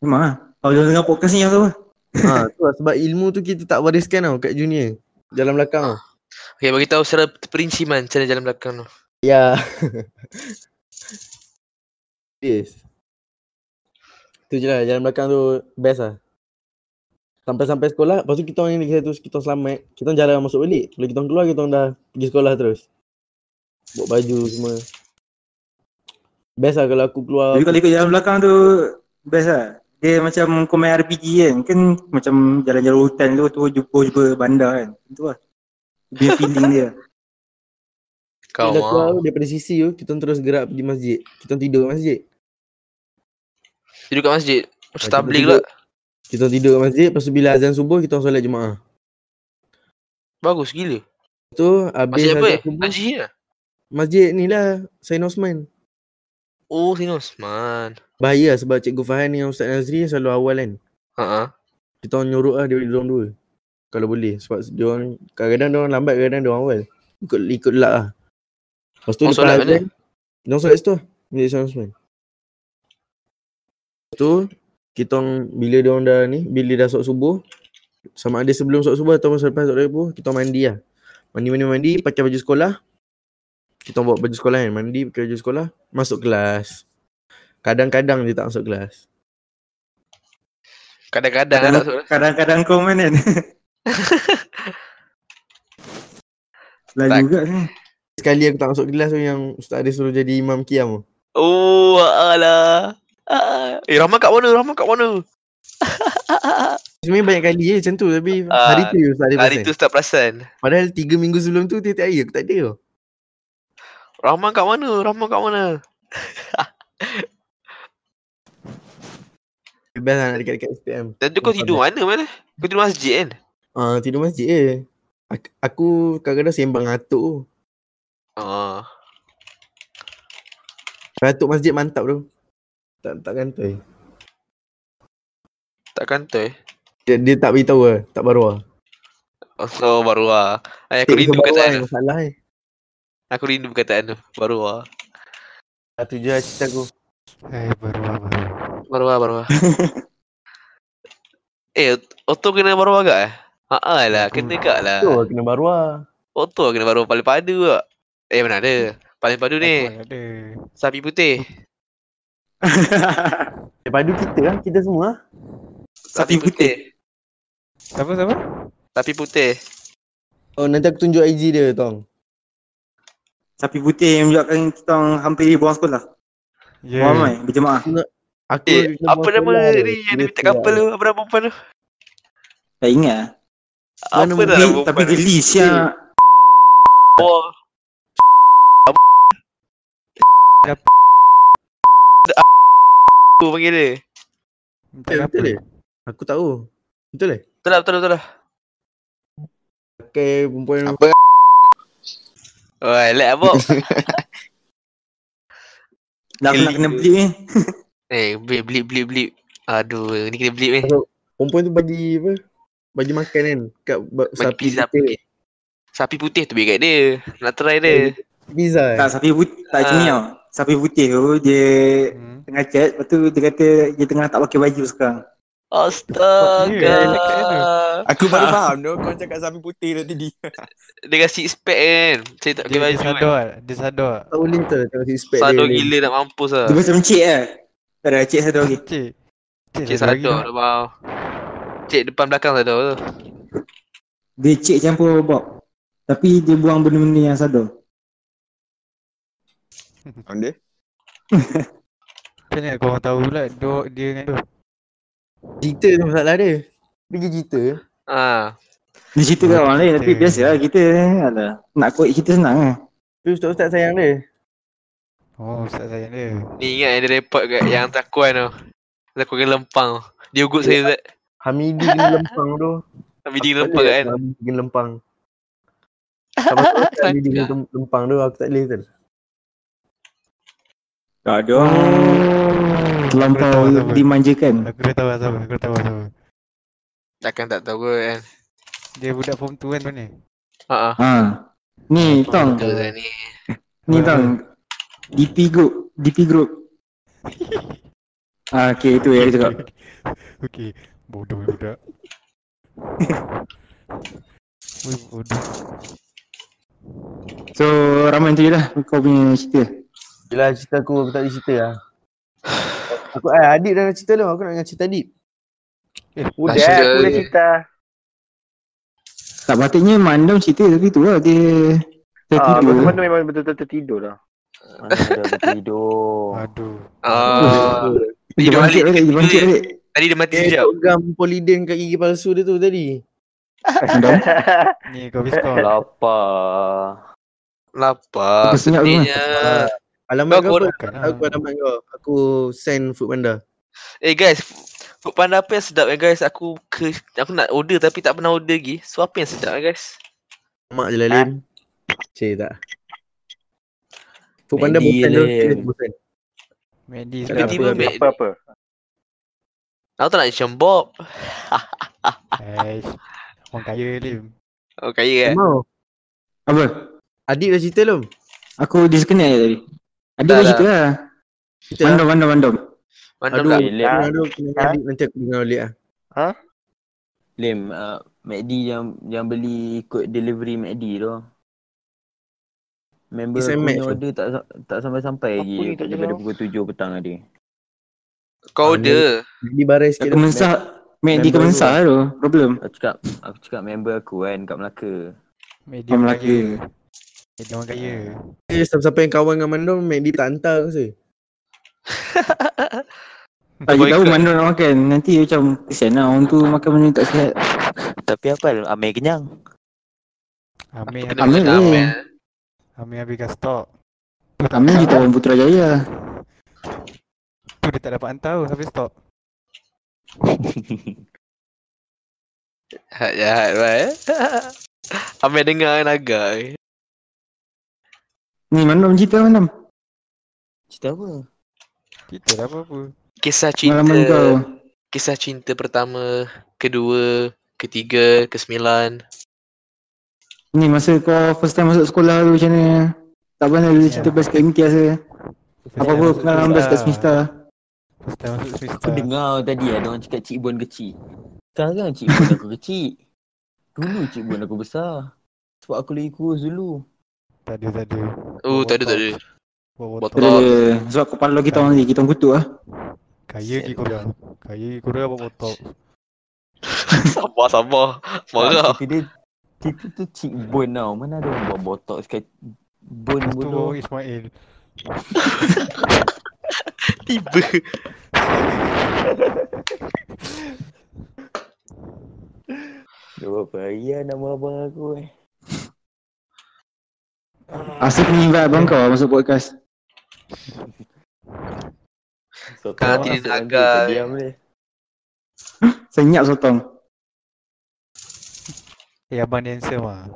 Memang lah. Kalau dia dengar podcast ni yang tahu lah. Ha, tu lah sebab ilmu tu kita tak wariskan tau kat junior. Jalan belakang tau. Okay, bagi tahu secara perincian cara jalan belakang tu. Ya. yes. Tu je lah jalan belakang tu best lah. Sampai-sampai sekolah, lepas tu kita orang yang lagi satu kita selamat, kita orang jalan masuk balik. Bila kita orang keluar, kita orang dah pergi sekolah terus. Bawa baju semua. Best lah kalau aku keluar. Tapi kalau ikut jalan belakang tu best lah. Dia macam kau main RPG kan. Kan macam jalan-jalan hutan tu tu jumpa-jumpa bandar kan. Itu lah. Dia feeling dia. Kau Bila keluar ah. daripada sisi tu, kita terus gerak pergi masjid. Kita tidur kat masjid. Tidur kat masjid. Macam kita tabligh tidur. lah. Kita tidur kat masjid, lepas tu bila azan subuh, kita solat jemaah. Bagus gila. Tu habis Masjid apa azan eh? subuh, lah. Masjid ni lah Sain Osman. Oh, Sayyidina Osman. Bahaya lah sebab Cikgu Fahan dengan Ustaz Nazri selalu awal kan. Ha Kita orang nyuruh lah dia orang dua. Kalau boleh. Sebab dia orang kadang-kadang dia orang lambat, kadang-kadang dia orang awal. Ikut ikut lah. Lepas tu Oh, lepas solat mana? azan, dia orang solat situ lah. Masjid Sain Osman. Lepas tu kita orang bila dia orang dah ni, bila dah solat subuh, sama ada sebelum solat subuh atau selepas solat subuh, kita orang mandi lah. Mandi mandi mandi pakai baju sekolah. Kita orang bawa baju sekolah kan, mandi pakai baju sekolah, masuk kelas. Kadang-kadang dia tak masuk kelas. Kadang-kadang Kadang- tak masuk. Kadang-kadang kau mana kan? Selalu Tak. juga ni. Sekali aku tak masuk kelas tu yang Ustaz ada suruh jadi imam kiam tu. Oh, alah. Ah. Eh, Rahman kat mana? Rahman kat mana? Sebenarnya banyak kali je macam tu tapi Ah, hari tu je Ustaz ada Hari tu start perasan. Padahal tiga minggu sebelum tu tiap-tiap hari aku tak ada tau. Rahman kat mana? Rahman kat mana? Best lah nak dekat-dekat SPM. Dan tu kau tidur mana mana? Kau tidur masjid kan? Ah, tidur masjid je. Aku, aku kadang-kadang sembang ngatuk tu. Ah. Ngatuk masjid mantap tu. Tak tak kantoi. Tak kantoi. Dia, dia tak beritahu lah. Tak baru lah. Oh, baru lah. Ay, aku Tik rindu baru lah perkataan yang tu. masalah eh. Aku rindu perkataan tu. Baru. Ah, tu je lah cerita aku. Eh, baru lah, baru. Baru lah, baru lah. eh, Otto kena baru agak eh? Haa lah, kena kak lah. Tu lah kena baru lah. Otto kena baru paling padu kak. Eh, mana ada? Paling padu ni. Ada. Sapi putih. Daripada kita lah. Kita semua lah. Sapi putih. Siapa, siapa? Sapi putih. Oh nanti aku tunjuk IG dia tong. Sapi putih yang menyebabkan kita orang hampir buang sekolah. Ya. Yeah. Ramai berjemaah. Aku Eh, apa nama sekolah ni dia. yang dia minta kapal tu? Apa nama perempuan tu? Tak ingat. Apa nama Tapi, tapi perempuan tu? geli siap. Oh. Aku panggil dia. Minta Eh, apa? betul eh? Aku tahu. Betul eh? Betul lah, betul lah, betul lah. Pakai perempuan Apa? Oh, elak abang. Dah aku nak kena beli ni. eh, blip, blip, blip, blip. Aduh, ni kena blip ni. perempuan tu bagi apa? Bagi makan kan kat ba- Bagi sapi pizza putih. Sapi putih tu baik kat dia. Nak try dia. Pizza eh? Tak sapi putih. Tak Ah. tau. Sapi putih tu dia Hmm. Tengah chat. Lepas tu dia kata dia tengah tak pakai baju sekarang. Astaga. Aku baru faham tu kau cakap sapi putih tu tadi. Dia kasi spek kan. Saya tak pakai Dia, dia baju sadar kan. tak? Dia sadar tak? Tak boleh tu tengok si spek Sadar dia. gila nak mampus lah. Dia macam cik lah. Tak ada cik satu lagi. Cik. Cik, sadar sadar bau. Cik depan belakang sadar tu. Dia cik campur bob. Tapi dia buang benda-benda yang sadar. Dia. Macam mana korang tahu pula dia, dia dengan tu? Cerita tu masalah dia. Pergi cerita. Ah. Dia cerita kat orang lain tapi Kita- biasa lah kita alah, nak quote kita senang lah. Tu ustaz-ustaz sayang dia. Oh, Ustaz sayang dia. Ni ingat yang dia report kat yang takuan tu. Takuan lempang tu. Dia ugut saya Zat. Hamidi dengan lempang tu. Tapi dia lempang kan. Hamidi dengan lempang. Ustaz Hamidi tem- lempang tu aku tak boleh tu. Tak ada orang terlampau Aku dah tahu siapa. dimanjakan. Aku dah tahu siapa. Aku dah tahu siapa. Takkan tak tahu kan. Dia budak form 2 kan tu ni? Ha ah. Ha. Ni tong, Betul Zat ni. ni tong. DP group, DP group. Ah, okay, itu yang dia cakap. Okey. Bodoh ni budak. Ui, bodoh. So, ramai tu je lah kau punya cerita. Yelah cerita aku aku tak ada cerita lah. Aku eh, adik dah nak cerita lu. Aku nak dengar cerita adik. Udah Asyik aku dah cerita. Tak patutnya mandam cerita tapi tu lah dia Ah, tertidur. mana memang betul-betul tertidur lah. Mana dah bertidur. Aduh. Ah. Dia Dia bangkit balik. dia bangkit balik. Tadi dia mati Dia sekejap. gam poliden kat gigi palsu dia tu tadi. Mandam. Ni kau habis kau. Lapar. Lapar. Senyap Sedihnya. Alamat Kau kau apa? Bukan lah. Aku alamat kau. Aku send food panda. Eh guys, food panda apa yang sedap ya guys? Aku ke aku nak order tapi tak pernah order lagi. So apa yang sedap ya guys? Mak je lah Lim. Cik tak. Food Panda. Lim. Bosan. Medi sedap. apa, apa. Apa-apa. Aku tak nak macam Bob. Eish. Orang kaya Lim. Oh kaya kan? Mau. Apa? Adik dah cerita belum? Aku disconnect je tadi. Ada dah lah. cerita lah. Cerita lah. Mandom, mandom, mandom. Mandam Aduh, tak? Lim, aduh, kena Ha? adik nanti aku dengar balik lah. Lim, uh, MACD yang yang beli kod delivery MACD tu. Member aku MX punya tu? order tak tak sampai-sampai Apa lagi ni tak daripada pukul 7 petang tadi. Kau order. Di barai sikit tu. Kemensah. Mek di member Kemensah tu. Problem. Aku cakap aku cakap member aku kan kat Melaka. Orang Melaka. Kaya. Medi orang kaya. Eh, siapa-siapa yang kawan dengan Mandom, Mac tak hantar ke saya? Bagi tahu mandom nak makan. Nanti macam kesian lah. Orang tu makan benda tak sihat. Tapi apa? Amir kenyang. Amir Amir ni. Amir. Amir habiskan stok. Kami kita orang Putrajaya. Tu dia tak dapat hantar tu habis stok. Jahat jahat baik. Amir dengar kan agak. Ni mandom cerita mandom. Cerita apa? Kita dah apa-apa. Kisah cinta. Kau. Kisah cinta pertama, kedua, ketiga, kesembilan. Ni masa kau first time masuk sekolah tu macam mana? Tak pernah dulu cerita best kat imtiaz ke? First Apa-apa time masuk pengalaman best kat semester? First time masuk semester. Aku dengar tadi ada orang cakap Cik Bon kecil. Sekarang Cik Bon aku kecil. Dulu Cik Bon aku besar. Sebab aku lagi kurus dulu. Tak ada, tak ada. Oh, tak ada tak ada. Buat Botak. botak. Tak ada. Sebab kepala kita orang ni, kita orang kutuk lah. Kaya lagi korang. Kaya lagi korang buat botak. sabar sabar. Marah. Cerita dia Cerita tu Cik Bon tau. Mana ada orang buat botak sekali. Bon Lepas tu Ismail. Tiba. Dah berapa hari lah nama abang aku eh. Asal ni invite abang kau masuk podcast. Kan kau nanti dia nak agak. diam boleh. Senyap sotong. Eh, abang dia handsome lah.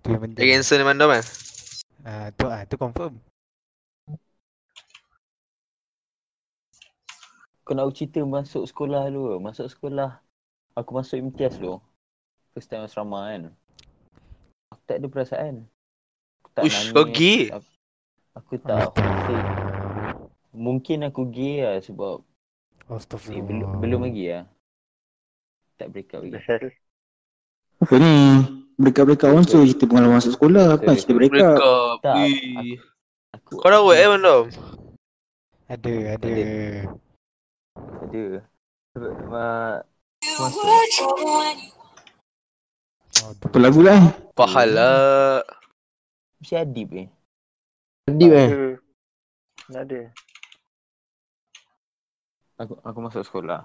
Tu yang penting. Lagi handsome ni mandam kan? Ah, tu ah, tu confirm. Kau nak cerita masuk sekolah dulu. Masuk sekolah. Aku masuk imtiaz dulu. First time asrama kan. Aku tak ada perasaan. Aku tak Uish, nangis. kau gay? Aku, aku tak homesick. Mungkin aku gay lah sebab eh, Astaghfirullah. belum, belum lagi lah. Tak break up lagi. Apa ni? Breakup-breakup orang so cerita pengalaman masuk sekolah. Apa cerita Break breakup? up. Tak, Ui. Aku, Kau dah buat eh mandam? Ada, ada. Ada. Aduh. Apa lagu lah eh? Pahala. Mesti Adib eh. Adib eh. Tak ada. Aku aku masuk sekolah.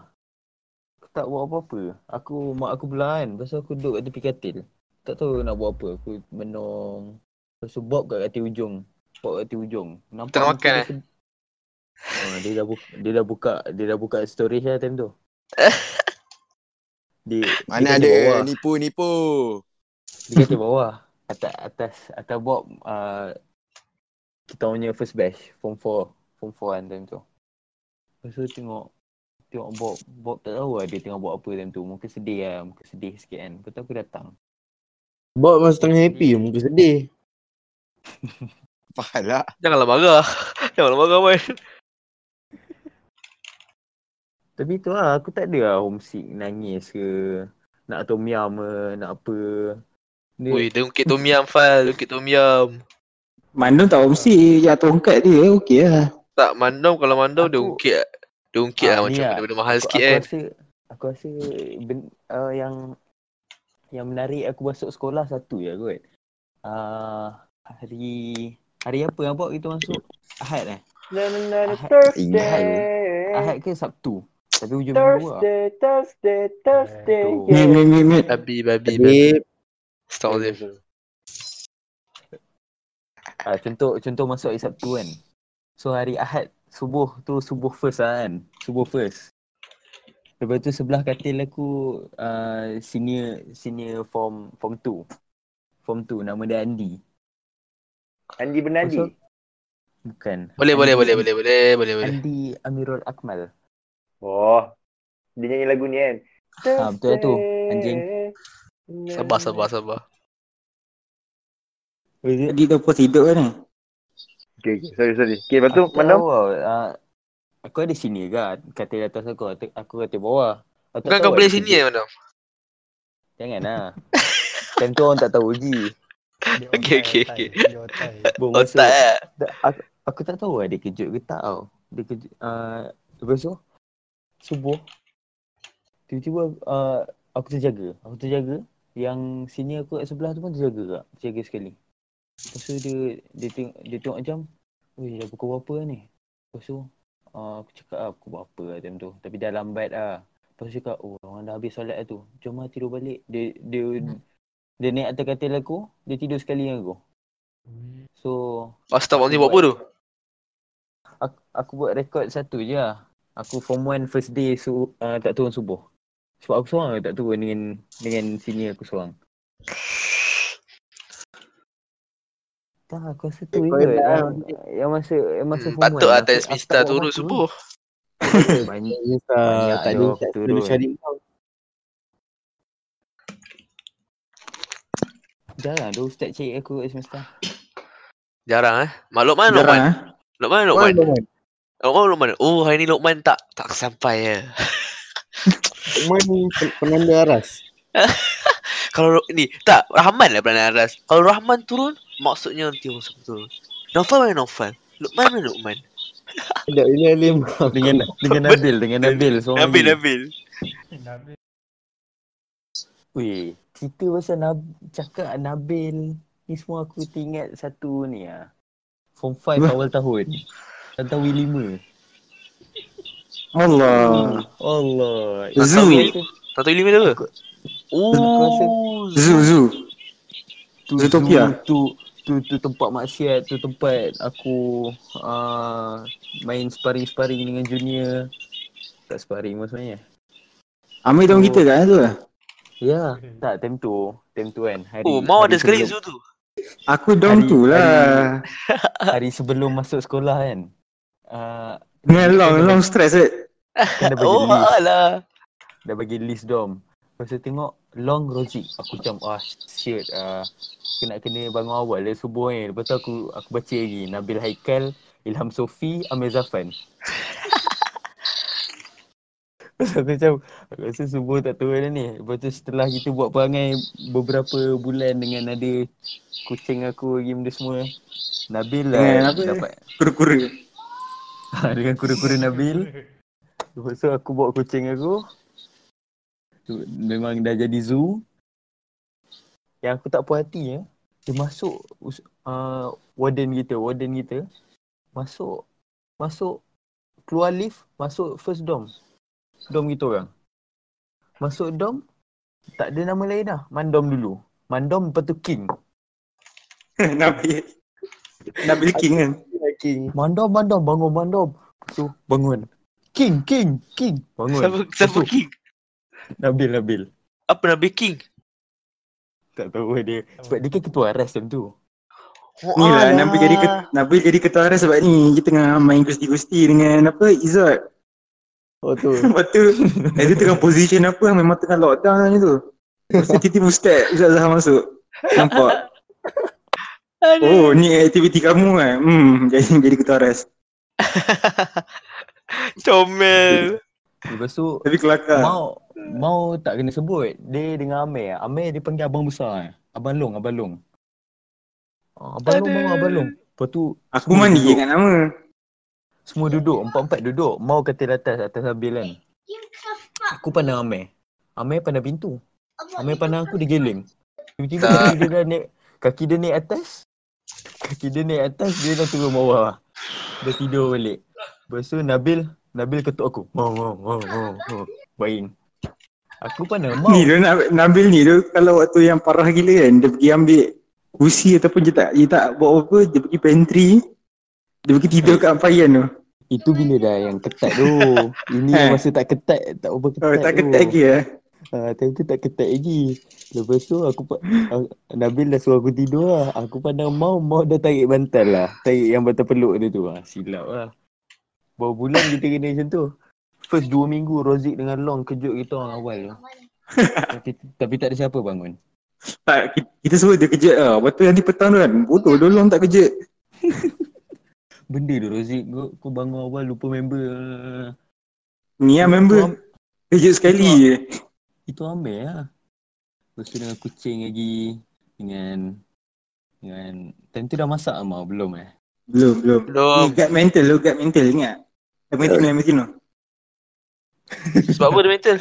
Aku tak buat apa-apa. Aku mak aku belah kan. Pasal aku duduk kat tepi katil. Tak tahu nak buat apa. Aku menong. Lepas tu Bob kat katil ujung. Bob kat katil ujung. Nampak Tengah makan dia eh? Oh, dia dah buka dia dah buka dia dah buka storage lah time tu. Di Mana di katil ada bawah. nipu-nipu. Di katil bawah. Atas atas atas Bob uh, kita punya first batch form 4 form 4 kan time tu. Lepas tu tengok tengok Bob Bob tak tahu lah dia tengah buat apa time tu. Muka sedih lah, muka sedih sikit kan. Lepas tu aku datang. Bob masa tengah happy, muka sedih. Pahala. Janganlah marah. Janganlah marah man. Tapi tu lah aku tak ada lah homesick nangis ke nak tom yum ke nak apa. Dia, Ui, dia ungkit tom yum Fal. Ungkit tom yum. Mandom tak homesick. Ya tongkat dia okey lah. Tak, mandam kalau mandam dia ungkit. Dia ungkit Ah, lah macam lah. benda-benda mahal aku, sikit aku kan. rasa aku rasa ben, uh, yang yang menarik aku masuk sekolah satu ya kot. Uh, hari hari apa yang buat kita masuk? Ahad eh? Ahad, Thursday. Ahad ke Sabtu? Tapi hujung minggu lah. Thursday, Thursday, Thursday. mute, mute, mute. Babi, babi, babi. Stop Azif. Ah, contoh contoh masuk hari Sabtu kan. So hari Ahad subuh tu subuh first lah kan. Subuh first. Lepas tu sebelah katil aku uh, senior senior form form 2. Form 2 nama dia Andi. Andi Bernadi. Masuk. Bukan. Boleh, boleh, Andi- boleh, boleh, boleh, boleh, boleh. Andi Amirul Akmal. Oh. Dia nyanyi lagu ni kan. Ha, betul lah tu. Anjing. Sabar, sabar, sabar. Tadi tu post hidup kan ni? Okay, okay. Sorry, sorry. Okay, lepas tu, Mandam? tahu tau, ah, aku ada sini kan. Katil atas aku. Aku- katil bawah. Aku Bukan kau boleh ada sini ya, mana? Jangan lah. Time tu orang tak tahu lagi. Dia Okey, otai, okey, otai. okey. Dia otai. Baru Oh, masuk. tak eh? Tak, aku, aku tak tahu lah dia kejut ke tak tau. Dia kejut. Uh, lepas tu, subuh. Tiba-tiba uh, aku terjaga. Aku terjaga. Yang senior aku kat sebelah tu pun terjaga kak. Terjaga sekali. Lepas tu dia, dia, tengok, dia tengok jam. Weh dah pukul berapa lah ni? Lepas tu uh, aku cakap ah, pukul berapa lah time tu. Tapi dah lambat lah. Lepas tu cakap oh orang dah habis solat lah tu. Jom lah tidur balik. Dia, dia, dia naik atas katil aku. Dia tidur sekali dengan aku. So Astagfirullah ni buat apa tu? aku, aku buat rekod satu je lah. Aku form 1 first day su, uh, tak turun subuh. Sebab aku seorang tak turun dengan dengan senior aku seorang. Tak, aku rasa tu Eh, je. lah, Yang, yang masa yang masa Hmm, patut 1. lah Aku- aku Mista turun apa-apa. subuh. Banyak. Mista Banyak tak ada aku tak turun. ada cari kau. Jarang tu ustaz cari aku kat semester. Jarang eh. Mak Lokman, Jarang Lokman. eh? Lokman, Mana Lokman. Lokman? Lokman, Lokman. Oh, hari ni Lokman tak tak sampai ya. Pen- penanda aras. Kalau ni, tak, Rahman lah pernah aras. Kalau Rahman turun, maksudnya nanti orang semua turun. Novel mana Novel? Lokman mana Lokman? Sekejap, ini Alim. Dengan dengan Nabil, dengan Nabil seorang Nabil. Nabil. Nabil. Weh, cerita pasal Nab cakap Nabil ni semua aku teringat satu ni ah. Form 5 awal tahun. Tantawi 5. Allah. Allah. Zoo. Satu lima tu apa? rasa- Oh, Zoo, zoo. Tu, Zootopia? Tu, tu, tu, tu tempat maksiat, tu tempat aku uh, main sparring-sparring dengan junior. Tak sparring pun sebenarnya. Amir tahun Oh. kita kan tu? Ya, tak time tu. Time tu kan. Hari, Oh, mau hari ada sekali zoo tu. Aku dong Hari- tu lah. Hari sebelum masuk sekolah kan. Uh, Dengan long, long stress eh. Kan dah bagi Oh, list. alah. Dah bagi list dom. Lepas tu tengok long Rozik. Aku macam ah shit ah. Kena kena bangun awal dari subuh ni. Lepas tu aku aku baca lagi Nabil Haikal, Ilham Sofi, Amir Zafan. Lepas tu macam aku rasa subuh tak turun dah ni. Lepas tu setelah kita buat perangai beberapa bulan dengan ada kucing aku lagi benda semua. Nabil lah dapat Kura-kura. dengan kura-kura Nabil. Lepas tu aku bawa kucing aku. Memang dah jadi zoo. Yang aku tak puas hati ya. Dia masuk uh, warden kita, warden kita. Masuk masuk keluar lift, masuk first dom. Dom kita orang. Masuk dom tak ada nama lain dah. Mandom dulu. Mandom lepas tu king. Nabil. Nabil King kan? King. Mandom, mandom, bangun mandom. Tu bangun. King, king, king. Bangun. Siapa, siapa king? Nabil, Nabil. Apa Nabil King? Tak tahu dia. Sebab dia kan ketua aras time tu. Oh, Ni lah. Nabil jadi ke, Nabil jadi ketua aras sebab ni kita tengah main gusti-gusti dengan apa Izzat. Oh tu. Lepas tu eh, dia tengah position apa memang tengah lockdown ni tu. Lepas tu tiba-tiba Ustaz Ustaz Zahar masuk. Nampak. Oh ni aktiviti kamu kan. Hmm jadi jadi ketua aras. Comel. Lepas tu Tapi kelakar. mau mau tak kena sebut. Dia dengan Amir. Amir dia panggil abang besar. eh. Abang Long, abang Long. Ah, abang Long, abang, Long. Lepas tu Aku semua mandi duduk. ingat nama. Semua duduk, empat-empat duduk. Mau katil atas, atas Nabil kan. Aku pandang Amir. Amir pandang pintu. Amir pandang aku, dia geleng. Tiba-tiba kaki dia dah naik, kaki dia naik atas. Kaki dia naik atas, dia dah turun bawah. Dia tidur balik. Lepas tu Nabil, Nabil ketuk aku. Mau, mau, mau, mau, mau. Baing. Aku pandang mau. Ni dia Nab- Nabil ni dia kalau waktu yang parah gila kan dia pergi ambil kursi ataupun dia tak dia tak buat apa dia pergi pantry dia pergi tidur kat ampayan tu. Itu bila dah yang ketat tu. Ini yang masa tak ketat, tak apa ketat Oh, tak tu. ketat lagi eh. Ah, time tu tak ketat lagi. Lepas tu aku pa- ah, Nabil dah suruh aku tidur lah. Aku pandang mau, mau dah tarik bantal lah. Tarik yang bantal peluk dia tu. Ah, silap lah. Baru bulan kita kena macam tu. First dua minggu Rozik dengan Long kejut kita orang awal tu. tapi, tapi tak ada siapa bangun. Tak, ki- kita semua dia kejut lah. Lepas tu nanti petang tu kan, bodoh dolong tak kejut. Benda tu Rozik kau, kau bangun awal lupa member. Ni lah member. Kejut sekali je. Itu Amir lah. Lepas tu dengan kucing lagi. Dengan dengan time tu dah masak Amar belum eh? Belum, belum. Belum. Ni guard mental lu, guard mental ingat. Valentino, Valentino. Sebab apa dia mental?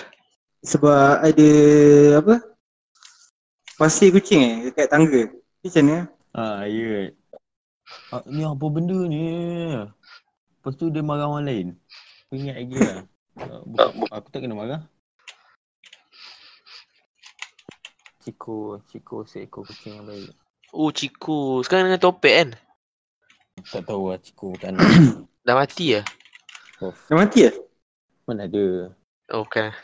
Sebab ada apa? Pasir kucing eh dekat tangga. Ni Macam mana? Ah, ya. Ah, ni apa benda ni? Lepas tu dia marah orang lain. Aku ingat lagi lah. Ah, bukan, aku tak kena marah. Ciko, Ciko seekor kucing yang baik. Oh, Ciku. Sekarang dengan topek kan? Tak tahu lah Ciko kan. Dah mati ya? oh, Dah mati lah? mana ada. Oh, bukan.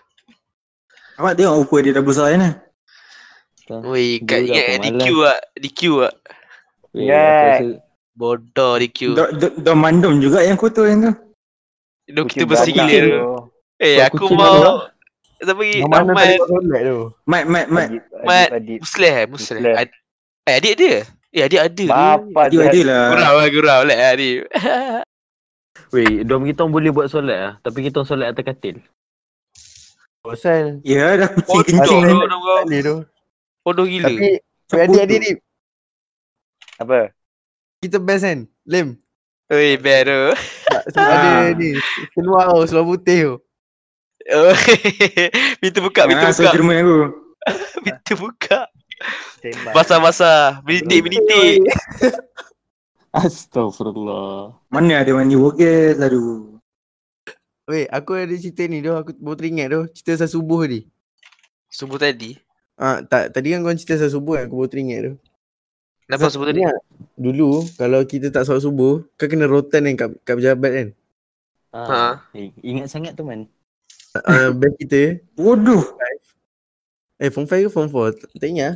Awak tengok rupa dia dah besar kan? Weh, kat ingat kan. DQ ah. DQ ah. Aku rasa Bodoh DQ. Dah mandum juga yang kotor yang tu. Dok kita bersih gila tu. tu. Eh, Kau aku mau? Siapa pergi? Ahmad? Mat, mat, mat. Mat. Adit. Musleh eh, Musleh. Eh, adik dia? Eh, adik ada. Bapa Dia ada lah. Gurau lah, gurau lah adik. Weh, dom kita boleh buat solat lah. Tapi kita solat atas katil. Pasal Ya dah kucing Bodoh kencing bodoh tu. Gila. Tapi Weh, adik-adik ni Apa? kita best kan? Lem. Oi, better. Sebab ada ni seluar tau, seluar putih tu. Oh, pintu buka, pintu Ah, buka. Pintu buka. Tembak. Basah-basah. Menitik, menitik. Astaghfirullah. Mana ada mandi worker lalu. Weh, aku ada cerita ni tu, aku baru teringat tu, cerita saya subuh ni. Subuh tadi. Ah, tak, tadi kan kau cerita saya subuh kan, aku baru teringat tu. Kenapa subuh tadi? Dulu kalau kita tak solat subuh, kan kena rotan kan kat, kat pejabat kan. Ah. Eh, ingat sangat tu man. Uh, best kita, Bodoh. Eh form 5 ke form 4, tak, tak ingat.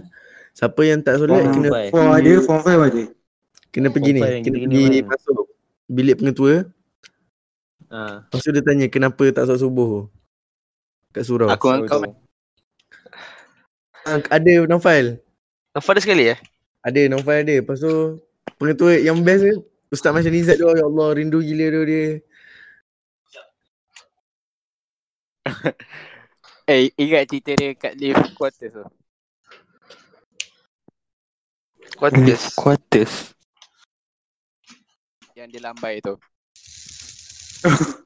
Siapa yang tak solat Form kena. Form ada, form 5 ada. kena pergi ni, kena kita pergi masuk bilik pengetua. Ah. Lepas tu dia tanya kenapa tak solat subuh tu. Kat surau. Aku dengan kau. Ah, ada Naufal. Nampak ada sekali eh? Ada Naufal ada. Lepas tu pengetua yang best tu Ustaz Macam Nizat tu ya Allah rindu gila tu dia. Eh ingat cerita dia kat lift quarters tu Quarters. Quarters. Yang dia lambai tu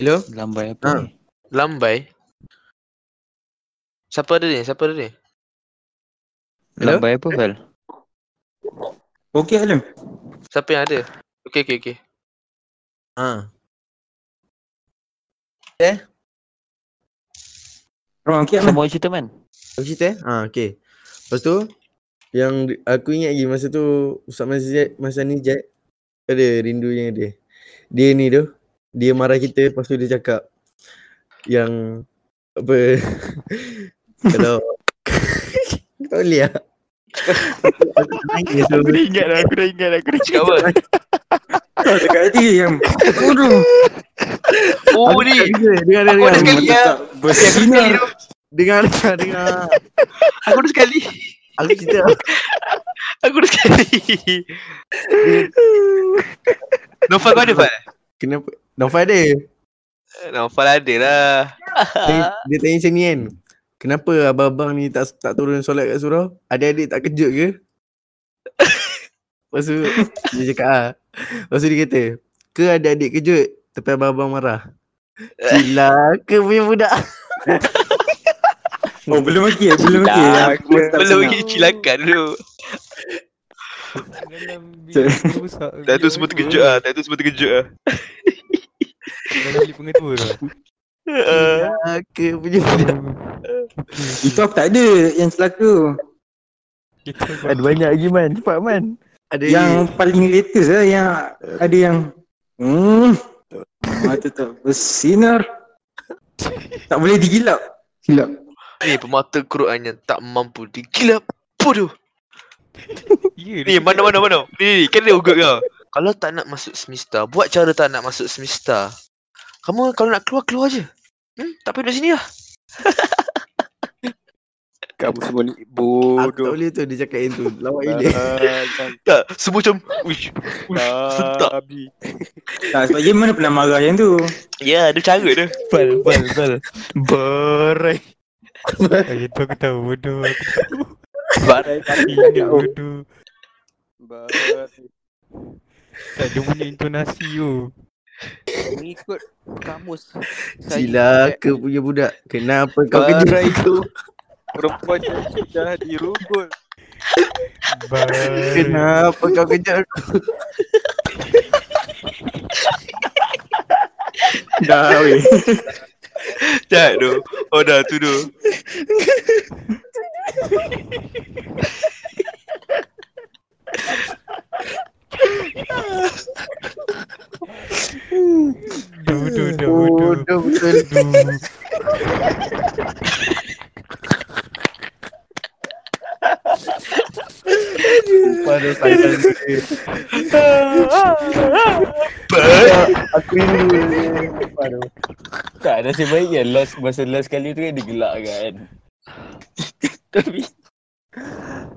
Hello? Lambai apa Ah. ni? Lambai. Siapa ada ni? Siapa ada ni? Hello? Lambai apa Val? Okey Alam. Siapa yang ada? Okey, okey, okey. Ha. Orang okey Kau Alam. mau cerita man? Aku cerita eh? Ha okey. Lepas tu yang aku ingat lagi masa tu Ustaz Mazizat masa ni Jad ada rindunya dia. Dia ni tu dia marah kita lepas tu dia cakap yang apa kalau tak boleh lah. Aku dah ingat dah, aku dah ingat dah, aku dah Cakap apa? Kau cakap tadi yang bodoh. Oh Aku ni. dengar, dengar Aku ada sekali ya. Bersinar. dengar dengar dengar. Aku ada sekali. Aku cerita Aku ada sekali. Nofal kau ada Fal? kenapa Naufal ada. Nofal ada lah. Dia, dia tanya macam ni kan. Kenapa abang-abang ni tak tak turun solat kat surau? Adik-adik tak kejut ke? Lepas tu dia cakap ah. Lepas tu dia kata, ke adik-adik kejut tapi abang-abang marah. Gila ke punya budak. Oh belum lagi eh, belum lagi. Dah, tak Belum lagi cilakan dulu. Ya. Dah tu semua terkejut ah. Dah tu semua terkejut ah. Dalam bilik pengetua tu. Uh, Gila ke punya budak. Itu aku tak ada yang celaka. Kita Ada banyak lagi man. Cepat man. Ada Yang paling latest lah yang ada yang hmm mata tak bersinar. Tak boleh digilap. Silap. Ni pemata Qurannya tak mampu digilap bodoh. Ya, Ni mana mana mana. Ni, ni kan dia ugut kau. Kalau tak nak masuk semester, buat cara tak nak masuk semester. Kamu kalau nak keluar keluar je. Hmm, tak payah duduk sini lah. Kamu semua ni Aku tak bodoh. boleh tu dia cakap yang tu. Lawak gila. Tak, semua macam wish. sentak. Tak, sebab dia mana pernah marah yang tu. Ya, ada cara dia. Bal, bal, bal. Berai. Yang tu aku tahu bodoh. Aku tahu. Barai kaki Ingat kau. bodoh. Barai. Tak dia punya intonasi tu. Mengikut kamus. Sila ke punya budak. Kenapa kau kerja itu? Perempuan yang sudah dirugul. Bye. Kenapa kau kerja aku? Dah weh. Jahat tu. Oh dah tu tu. Bodoh dah bodoh. Bodoh betul. Bodoh. Pada dia. Aku rindu dia. Tak, nasib baik kan last, masa last kali tu kan dia gelak kan. Tapi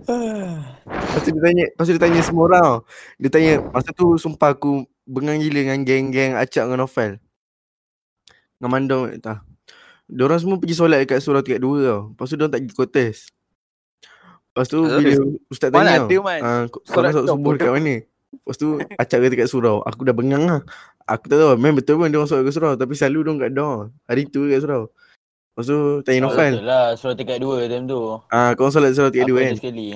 Lepas tu dia tanya, lepas tu dia tanya semua orang tau. Dia tanya, masa tu sumpah aku bengang gila dengan geng-geng Acak dengan Novel. Dengan Mandong tak. Diorang semua pergi solat dekat surau tingkat 2 tau. Lepas tu diorang tak pergi kotes. Lepas tu bila ustaz tanya ada, tau, Man? ah, kau masuk kau subuh dekat mana? Lepas tu Acak kata kat surau. Aku dah bengang lah. Aku tak tahu, memang betul pun diorang solat kat surau. Tapi selalu diorang kat down. Hari tu kat surau. Lepas tu tanya oh, Novel. betul lah surau tingkat 2 time tu. Ah, kau solat surau tingkat 2 Aku kan? sekali.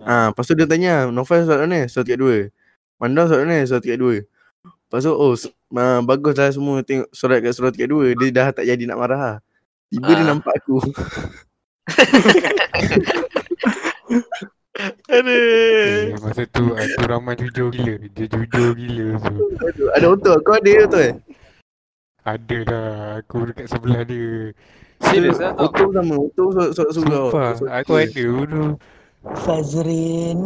Ah, lepas tu dia tanya, Novel solat mana? Solat tingkat 2. Mandang solat mana? Solat tingkat 2. Lepas tu, oh, uh, bagus lah semua tengok solat kat solat tingkat 2. Dia dah tak jadi nak marah lah. Tiba dia Ah. nampak aku. Aduh. Eh, masa tu Abdul Rahman jujur gila. Dia jujur gila tu. Aduh, ada otot. Kau ada otot eh? Ada dah. Aku dekat sebelah dia. Serius lah tau. Otot sama. Otot solat, solat surau. Sumpah. Solat Aku ada bodoh. Fazrin.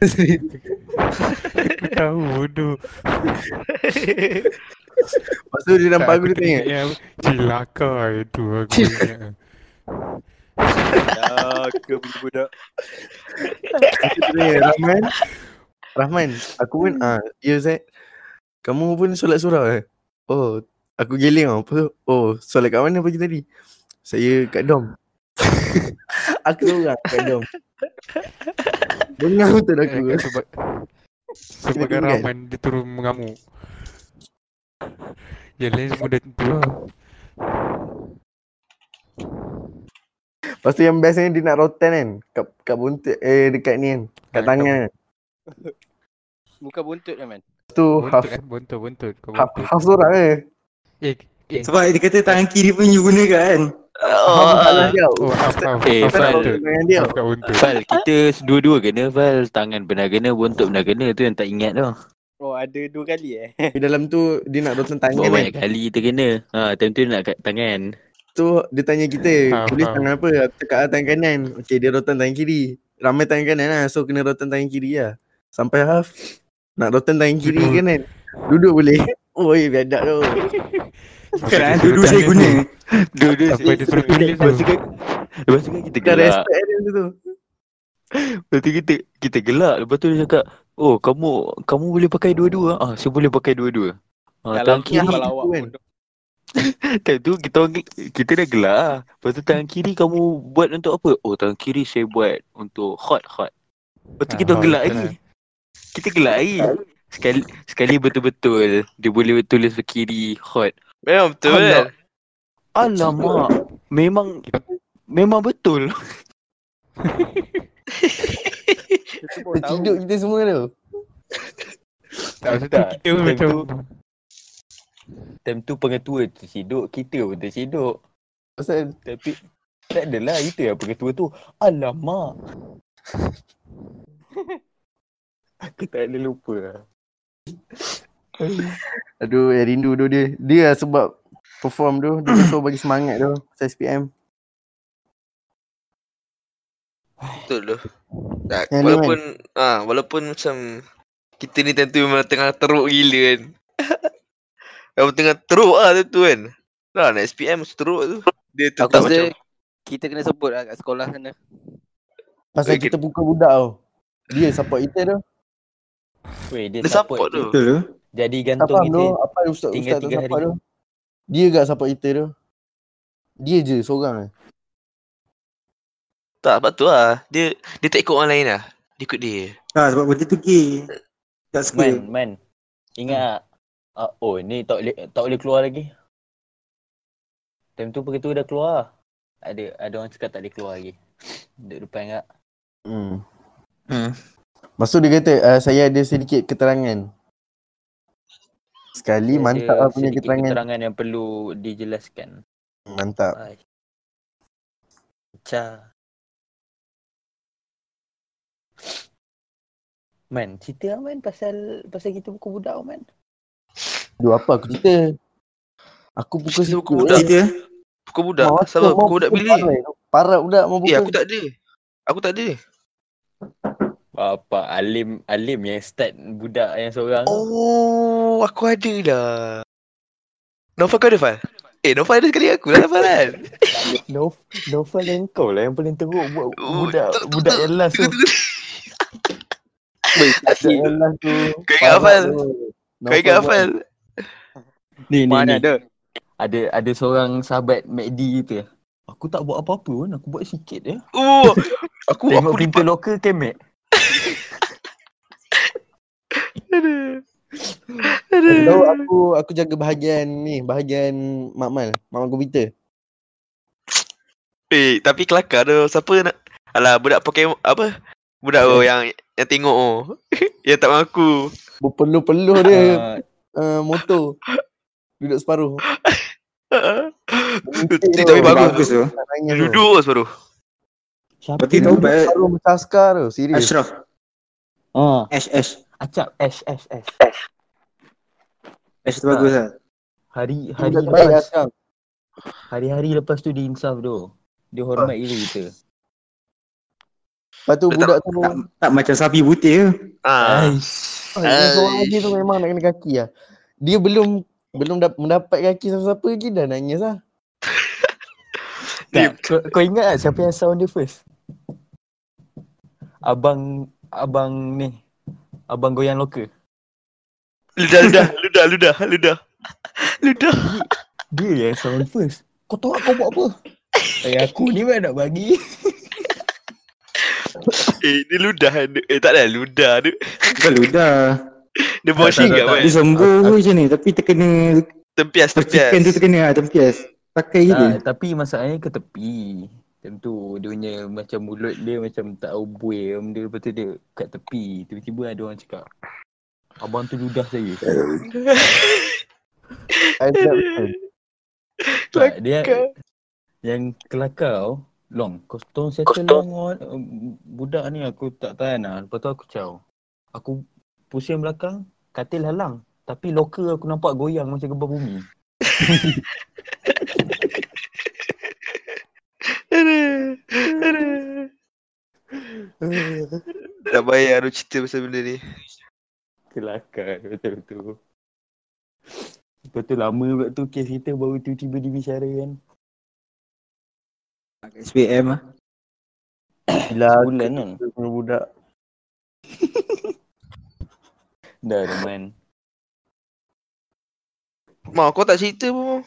Aku tahu bodoh. Lepas tu dia nampak aku dia tanya. yang Cilaka itu aku ingat. Ya, ke budak. Dia tanya, Rahman. Rahman, aku pun, ah, ya Zaid. Kamu pun solat surau eh? Oh, aku geling tau. Lepas tu, oh, solat kat mana pagi tadi? Saya kat dom. aku seorang kat dom. Bengang betul aku. Eh, Sebab Sebab kan? Rahman dia turun mengamuk. Yang lain semua dah tentu lah. Lepas tu yang biasanya dia nak rotan kan. Kat, kat buntut, eh dekat ni kan. Kat tangan. Bukan buntut kan, man? Lepas tu half, Buntut kan, buntut, buntut. Kau half, buntut. half seorang eh. Eh, eh. Sebab dia kata tangan kiri pun you guna kan. Oh. Eh, half kat Fal. kita dua-dua kena Fal. Tangan pernah kena, buntut pernah kena. Tu yang tak ingat tu. Oh, ada dua kali eh? Di dalam tu dia nak rotan tangan Buat kan. banyak kali kita kena. Ha, time tu dia nak kat tangan. Tu dia tanya kita, Faham, boleh faham. tangan apa? Aku cakap ah, tangan kanan. Okay, dia rotan tangan kiri. Ramai tangan kanan lah. So kena rotan tangan kiri lah. Sampai half. Nak rotan tangan kiri Duduk. kanan. Duduk boleh. Oh, eh, biadab tu. Ah, dulu saya guna. Dua-dua. Sampai dia suruh tulis Lepas tu tu. kan, lepas tu kan kita gelak. respect dia tu. Lepas tu kita, kita gelak. Lepas tu dia cakap, oh kamu kamu boleh pakai dua-dua. Ah, saya boleh pakai dua-dua. Ah, tangan kiri, awak kan? bodoh. Time tu kita orang, kita dah gelak lah. Lepas tu tangan kiri kamu buat untuk apa? Oh tangan kiri saya buat untuk hot hot. Lepas tu Ah, kita gelak lagi. Kita gelak lagi. Sekali sekali betul-betul dia boleh tulis ke kiri hot. Memang betul kan? Alamak. Memang memang betul. Terciduk kita semua tu. Tak, Tak, kita macam Time tu pengetua tersiduk, kita pun tersiduk. Pasal Tapi tak adalah itu yang pengetua tu. Alamak. Aku tak ada lupa lah. Aduh, eh, rindu tu dia. Dia lah sebab perform tu. Dia besok bagi semangat tu. Pasal SPM. Betul tu. Tak, Yang ni walaupun ah walaupun macam kita ni tentu memang tengah teruk gila kan. Memang tengah teruk ah tu kan. Lah nak SPM teruk tu. Dia Aku tetap rasa macam kita kena sebut lah kat sekolah sana. Pasal Weh, kita buka budak tau. Dia support kita tu. Weh, dia dia support support tu. Betul tu. Jadi Tak gantung faham kita. tu. Apa ustaz-ustaz tinggal tak tiga support hari. tu. Dia gak support kita tu. Dia je seorang eh. Tak sebab tu lah. Dia dia tak ikut orang lain lah. Dia ikut dia. Ha, sebab benda tu gay. Tak suka. Man, man. Ingat tak? Uh, oh, ni tak boleh tak boleh keluar lagi. Time tu begitu dah keluar. Ada ada orang cakap tak boleh keluar lagi. Duduk depan enggak. Hmm. Hmm. Lepas tu dia kata uh, saya ada sedikit keterangan. Sekali mantap lah punya keterangan. keterangan yang perlu dijelaskan. Mantap. Pecah. Man, cerita lah man pasal pasal kita pukul budak man. Dua apa aku cerita. Aku pukul Cerita situ. pukul budak. Cerita. Pukul budak. Sabar mau pukul budak bilik. Parat budak mau Eh pukul. aku tak ada. Aku tak ada. Apa Alim Alim yang start budak yang seorang. tu. Oh, aku ada dah. Nova kau ada Fal? Eh, Nova ada sekali aku lah Fal kan? Novel yang kau lah yang paling teruk buat Oh, budak betul, budak yang last tu. Budak yang last tu. Kau ingat parat Fal? tu. Kau ingat Novel Fal? Ni ni Mana ni. ada? Ada ada seorang sahabat McD tu. Aku tak buat apa-apa pun, aku buat sikit je. Oh, aku Tengok aku pintu lipat. loker kemek. Aduh. Tahu aku aku jaga bahagian ni, bahagian Makmal, Makmal komputer. Eh, tapi kelakar tu. Siapa nak Alah, budak Pokemon apa? Budak oh yang yang tengok oh. yang tak mengaku. Berpeluh-peluh dia Ah, uh, motor. Duduk separuh. Tapi tapi bagus. Tu. Tak duduk separuh. siapa Berarti tahu baik Separuh bercaskar tu, serius. Ashraf. Ah, Ash, Ash. acap Ash Ash Ash. Ash tu bagus lah. Hari hari lepas hari-hari lepas tu dia insaf tu. Dia hormat gila kita. Lepas tu Dia budak tu Tak, tak macam sapi putih ke. Ah. Aish. Oh, yang seorang lagi tu memang nak kena kaki lah. Dia belum belum dap- mendapat kaki siapa-siapa lagi dah nangis lah. Tak, kau, kau ingat tak siapa yang sound dia first? Abang abang ni. Abang goyang loker. Ludah, ludah, ludah, ludah, ludah. Ludah. Dia yang sound first. Kau tahu kau buat apa? Eh aku ni mana nak bagi. Eh, dia ludah. Eh, tak ada ludah tu. Bukan ludah. Dia bawa Tak, tak, singgah tak, kan. Dia sombong ke macam ni. Tapi terkena Tempias, tempias. percikan tu terkena lah. Tempias. Pakai je. Tak, tapi masalahnya ke tepi. Macam tu dia punya macam mulut dia macam tak tahu buih dia lepas tu dia kat tepi. Tiba-tiba ada orang cakap Abang tu ludah saya. Tak, dia yang kelakar. Long, kau tolong settle dengan uh, budak ni aku tak tahan lah. Lepas tu aku caw. Aku pusing belakang, katil halang. Tapi loker aku nampak goyang macam gempa bumi. Tak bayar tu cerita pasal benda ni. Kelakar betul-betul. Lepas tu lama pula tu kes kita baru tiba-tiba dibicarakan. SPM lah. Gila Sebulan kan. aku budak. Dah dah man. Mak, kau tak cerita pun.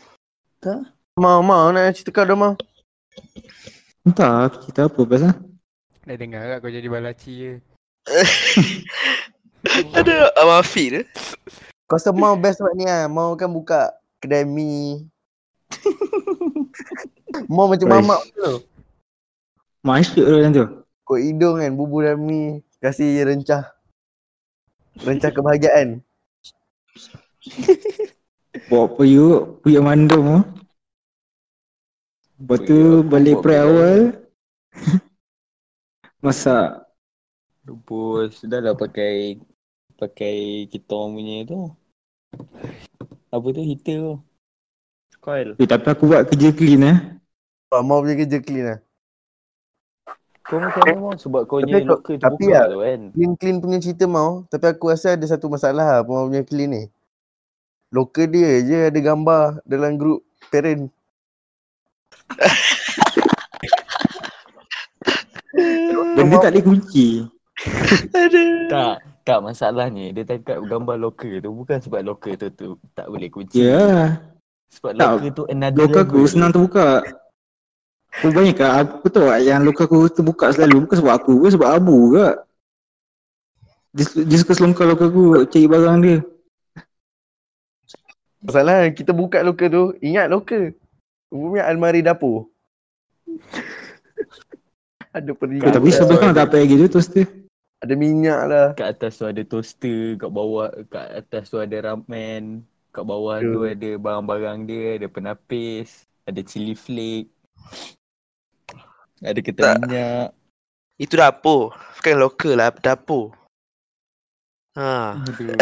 Mau mau nak cerita kau dah mau. Entah kita apa pasal. Dah dengar tak kau jadi balaci je. Ada Abang Afiq tu. Kau rasa mau best sebab ni lah. Mau kan buka kedai mi. mau macam Oi. mamak tu. Masyuk tu macam tu. Kau hidung kan bubur dan mi. Kasih rencah. Rencah kebahagiaan. Bawa puyuk, puyuk mandum tu. Lepas tu Puyuk, balik buat pre awal. Masak. Rebus dah lah pakai pakai kita orang punya tu. Apa tu heater tu. Coil. Eh, tapi aku buat kerja clean eh. Ah, Mau punya kerja clean lah. Kau macam mana mau sebab kau Tapi punya locker tapi terbuka ah, tu kan. Clean-clean punya cerita mau. Tapi aku rasa ada satu masalah lah Mau punya clean ni. Local dia je ada gambar dalam grup parent. Benda tak boleh kunci. Tak, tak masalahnya dia tangkap gambar locker tu bukan sebab locker tu tu tak boleh kunci. Ya. Yeah. Sebab Tak, locker tu another Lokal aku senang terbuka. Aku banyak kan aku tahu yang lokal aku terbuka selalu bukan sebab aku, bukan sebab Abu ke. Dia, dia suka selongkar lokal aku cari barang dia. Masalah kita buka local tu, ingat local. Umumnya almari dapur. ada Eh, periuk. tapi sampai sekarang tak apa lagi tu toaster. Ada minyak lah. Kat atas tu ada toaster, kat bawah kat atas tu ada ramen, kat bawah Ya. tu ada barang-barang dia, ada penapis, ada chili flake. Ada Tak. minyak. Itu dapur. Bukan lokal lah, dapur. Ha. Aduh.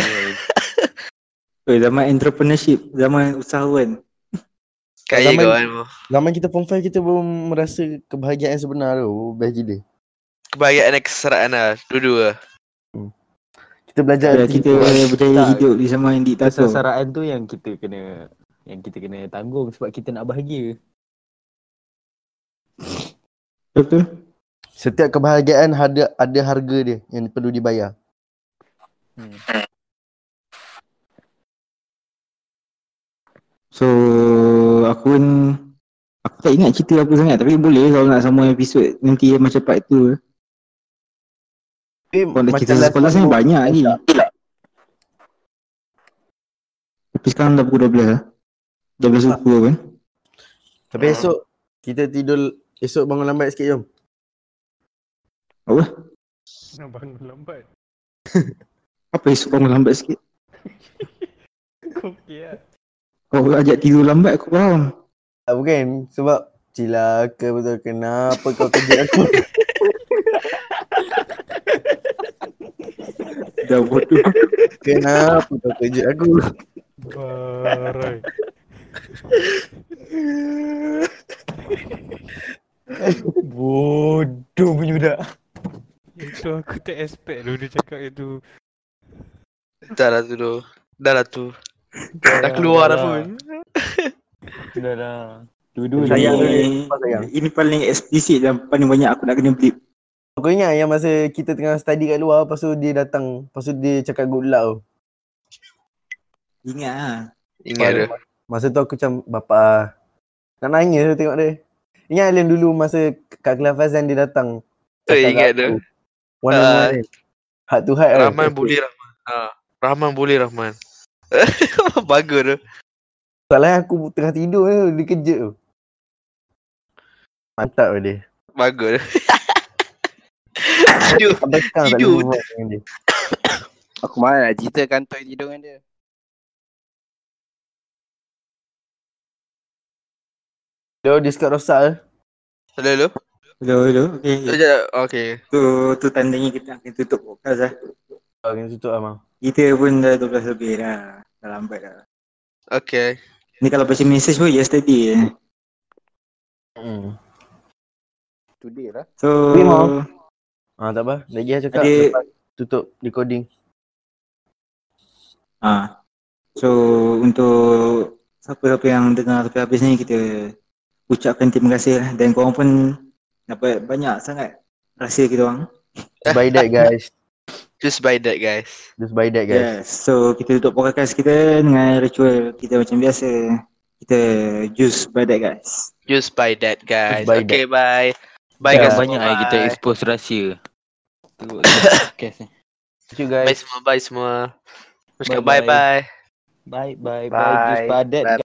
Eh, zaman entrepreneurship, zaman usahawan. Kaya Zaman- kau kan. Zaman kita form 5 kita belum merasa kebahagiaan sebenar tu. Best gila. Kebahagiaan dan keseraan lah. Dua-dua. Kita belajar Ya, kita Tak. hidup di zaman yang diktator. Kesasaraan tu yang kita kena yang kita kena tanggung sebab kita nak bahagia. Betul? Setiap kebahagiaan ada ada harga dia yang perlu dibayar. Hmm. So aku pun aku tak ingat cerita apa sangat tapi boleh kalau nak sama episod nanti macam part tu. Tapi Kalau nak cerita last sekolah tu- banyak lagi. Tapi sekarang dah pukul 12 lah. 12 pukul kan. Tapi esok kita tidur esok bangun lambat sikit jom. Apa? Nak bangun lambat. Apa esok bangun lambat sikit? Kau okey lah. Kau ajak tidur lambat aku faham. Tak bukan sebab cilaka betul kenapa kau kejut aku. Dah bodoh. kenapa kau kejut aku. Barai. Bodoh punya budak. Itu aku tak expect lu dia cakap itu. Dah lah tu tu. Dah lah tu. Dah keluar dah pun. Dah lah. Dua-dua Sayang ni. dia. Sayang? Ini paling eksplisit dan paling banyak aku nak kena blip. Aku ingat yang masa kita tengah study kat luar lepas tu dia datang, lepas tu dia cakap good luck tu. Ingat ah. Ingat tu. Masa tu aku macam bapa nak nangis tu tengok dia. Ingat Alien dulu masa kat kelas Fazan dia datang. Eh, ingat tu. aku, One on Ah, one kan. Heart to heart kan. Rahman boleh Rahman. Ha. Rahman boleh Rahman. Bagus tu. Soalnya aku tengah tidur tu, dia kejut tu. Mantap dia. Bagus tu. Tidur. Sampai sekarang tak Tidur. dengan dia. Aku mana nak cerita kantoi tidur dengan dia. Dia diskat rosak ke? Hello, hello. Hello, hello. Okay. Sekejap. Okay. Tu, tu tandanya kita akan tutup podcast lah. Oh, kena tutup lah. Kita pun dah 12 lebih dah. Dah lambat dah. Okay. Ni kalau baca message pun yesterday eh. Hmm. Today lah. So, mau. Ah, tak apa. Lagi lah cakap Adik- lepas tutup recording. ah. So, untuk siapa-siapa yang dengar sampai habis ni, kita ucapkan terima kasih lah. Dan korang pun dapat banyak sangat rahsia kita orang. Just by that guys. Just by that guys. Just by that guys. Yes. So, kita tutup podcast kita dengan ritual kita macam biasa. Kita juice by that guys. Just by that guys. Just by okay, bye. Bye Yeah. guys. Banyak semua, eh kita bye. expose rahsia. Tengok podcast ni. Thank you Bye guys. semua, bye semua. Terus cakap Bye-bye. bye bye. Bye bye bye. Bye. Just padat Bye,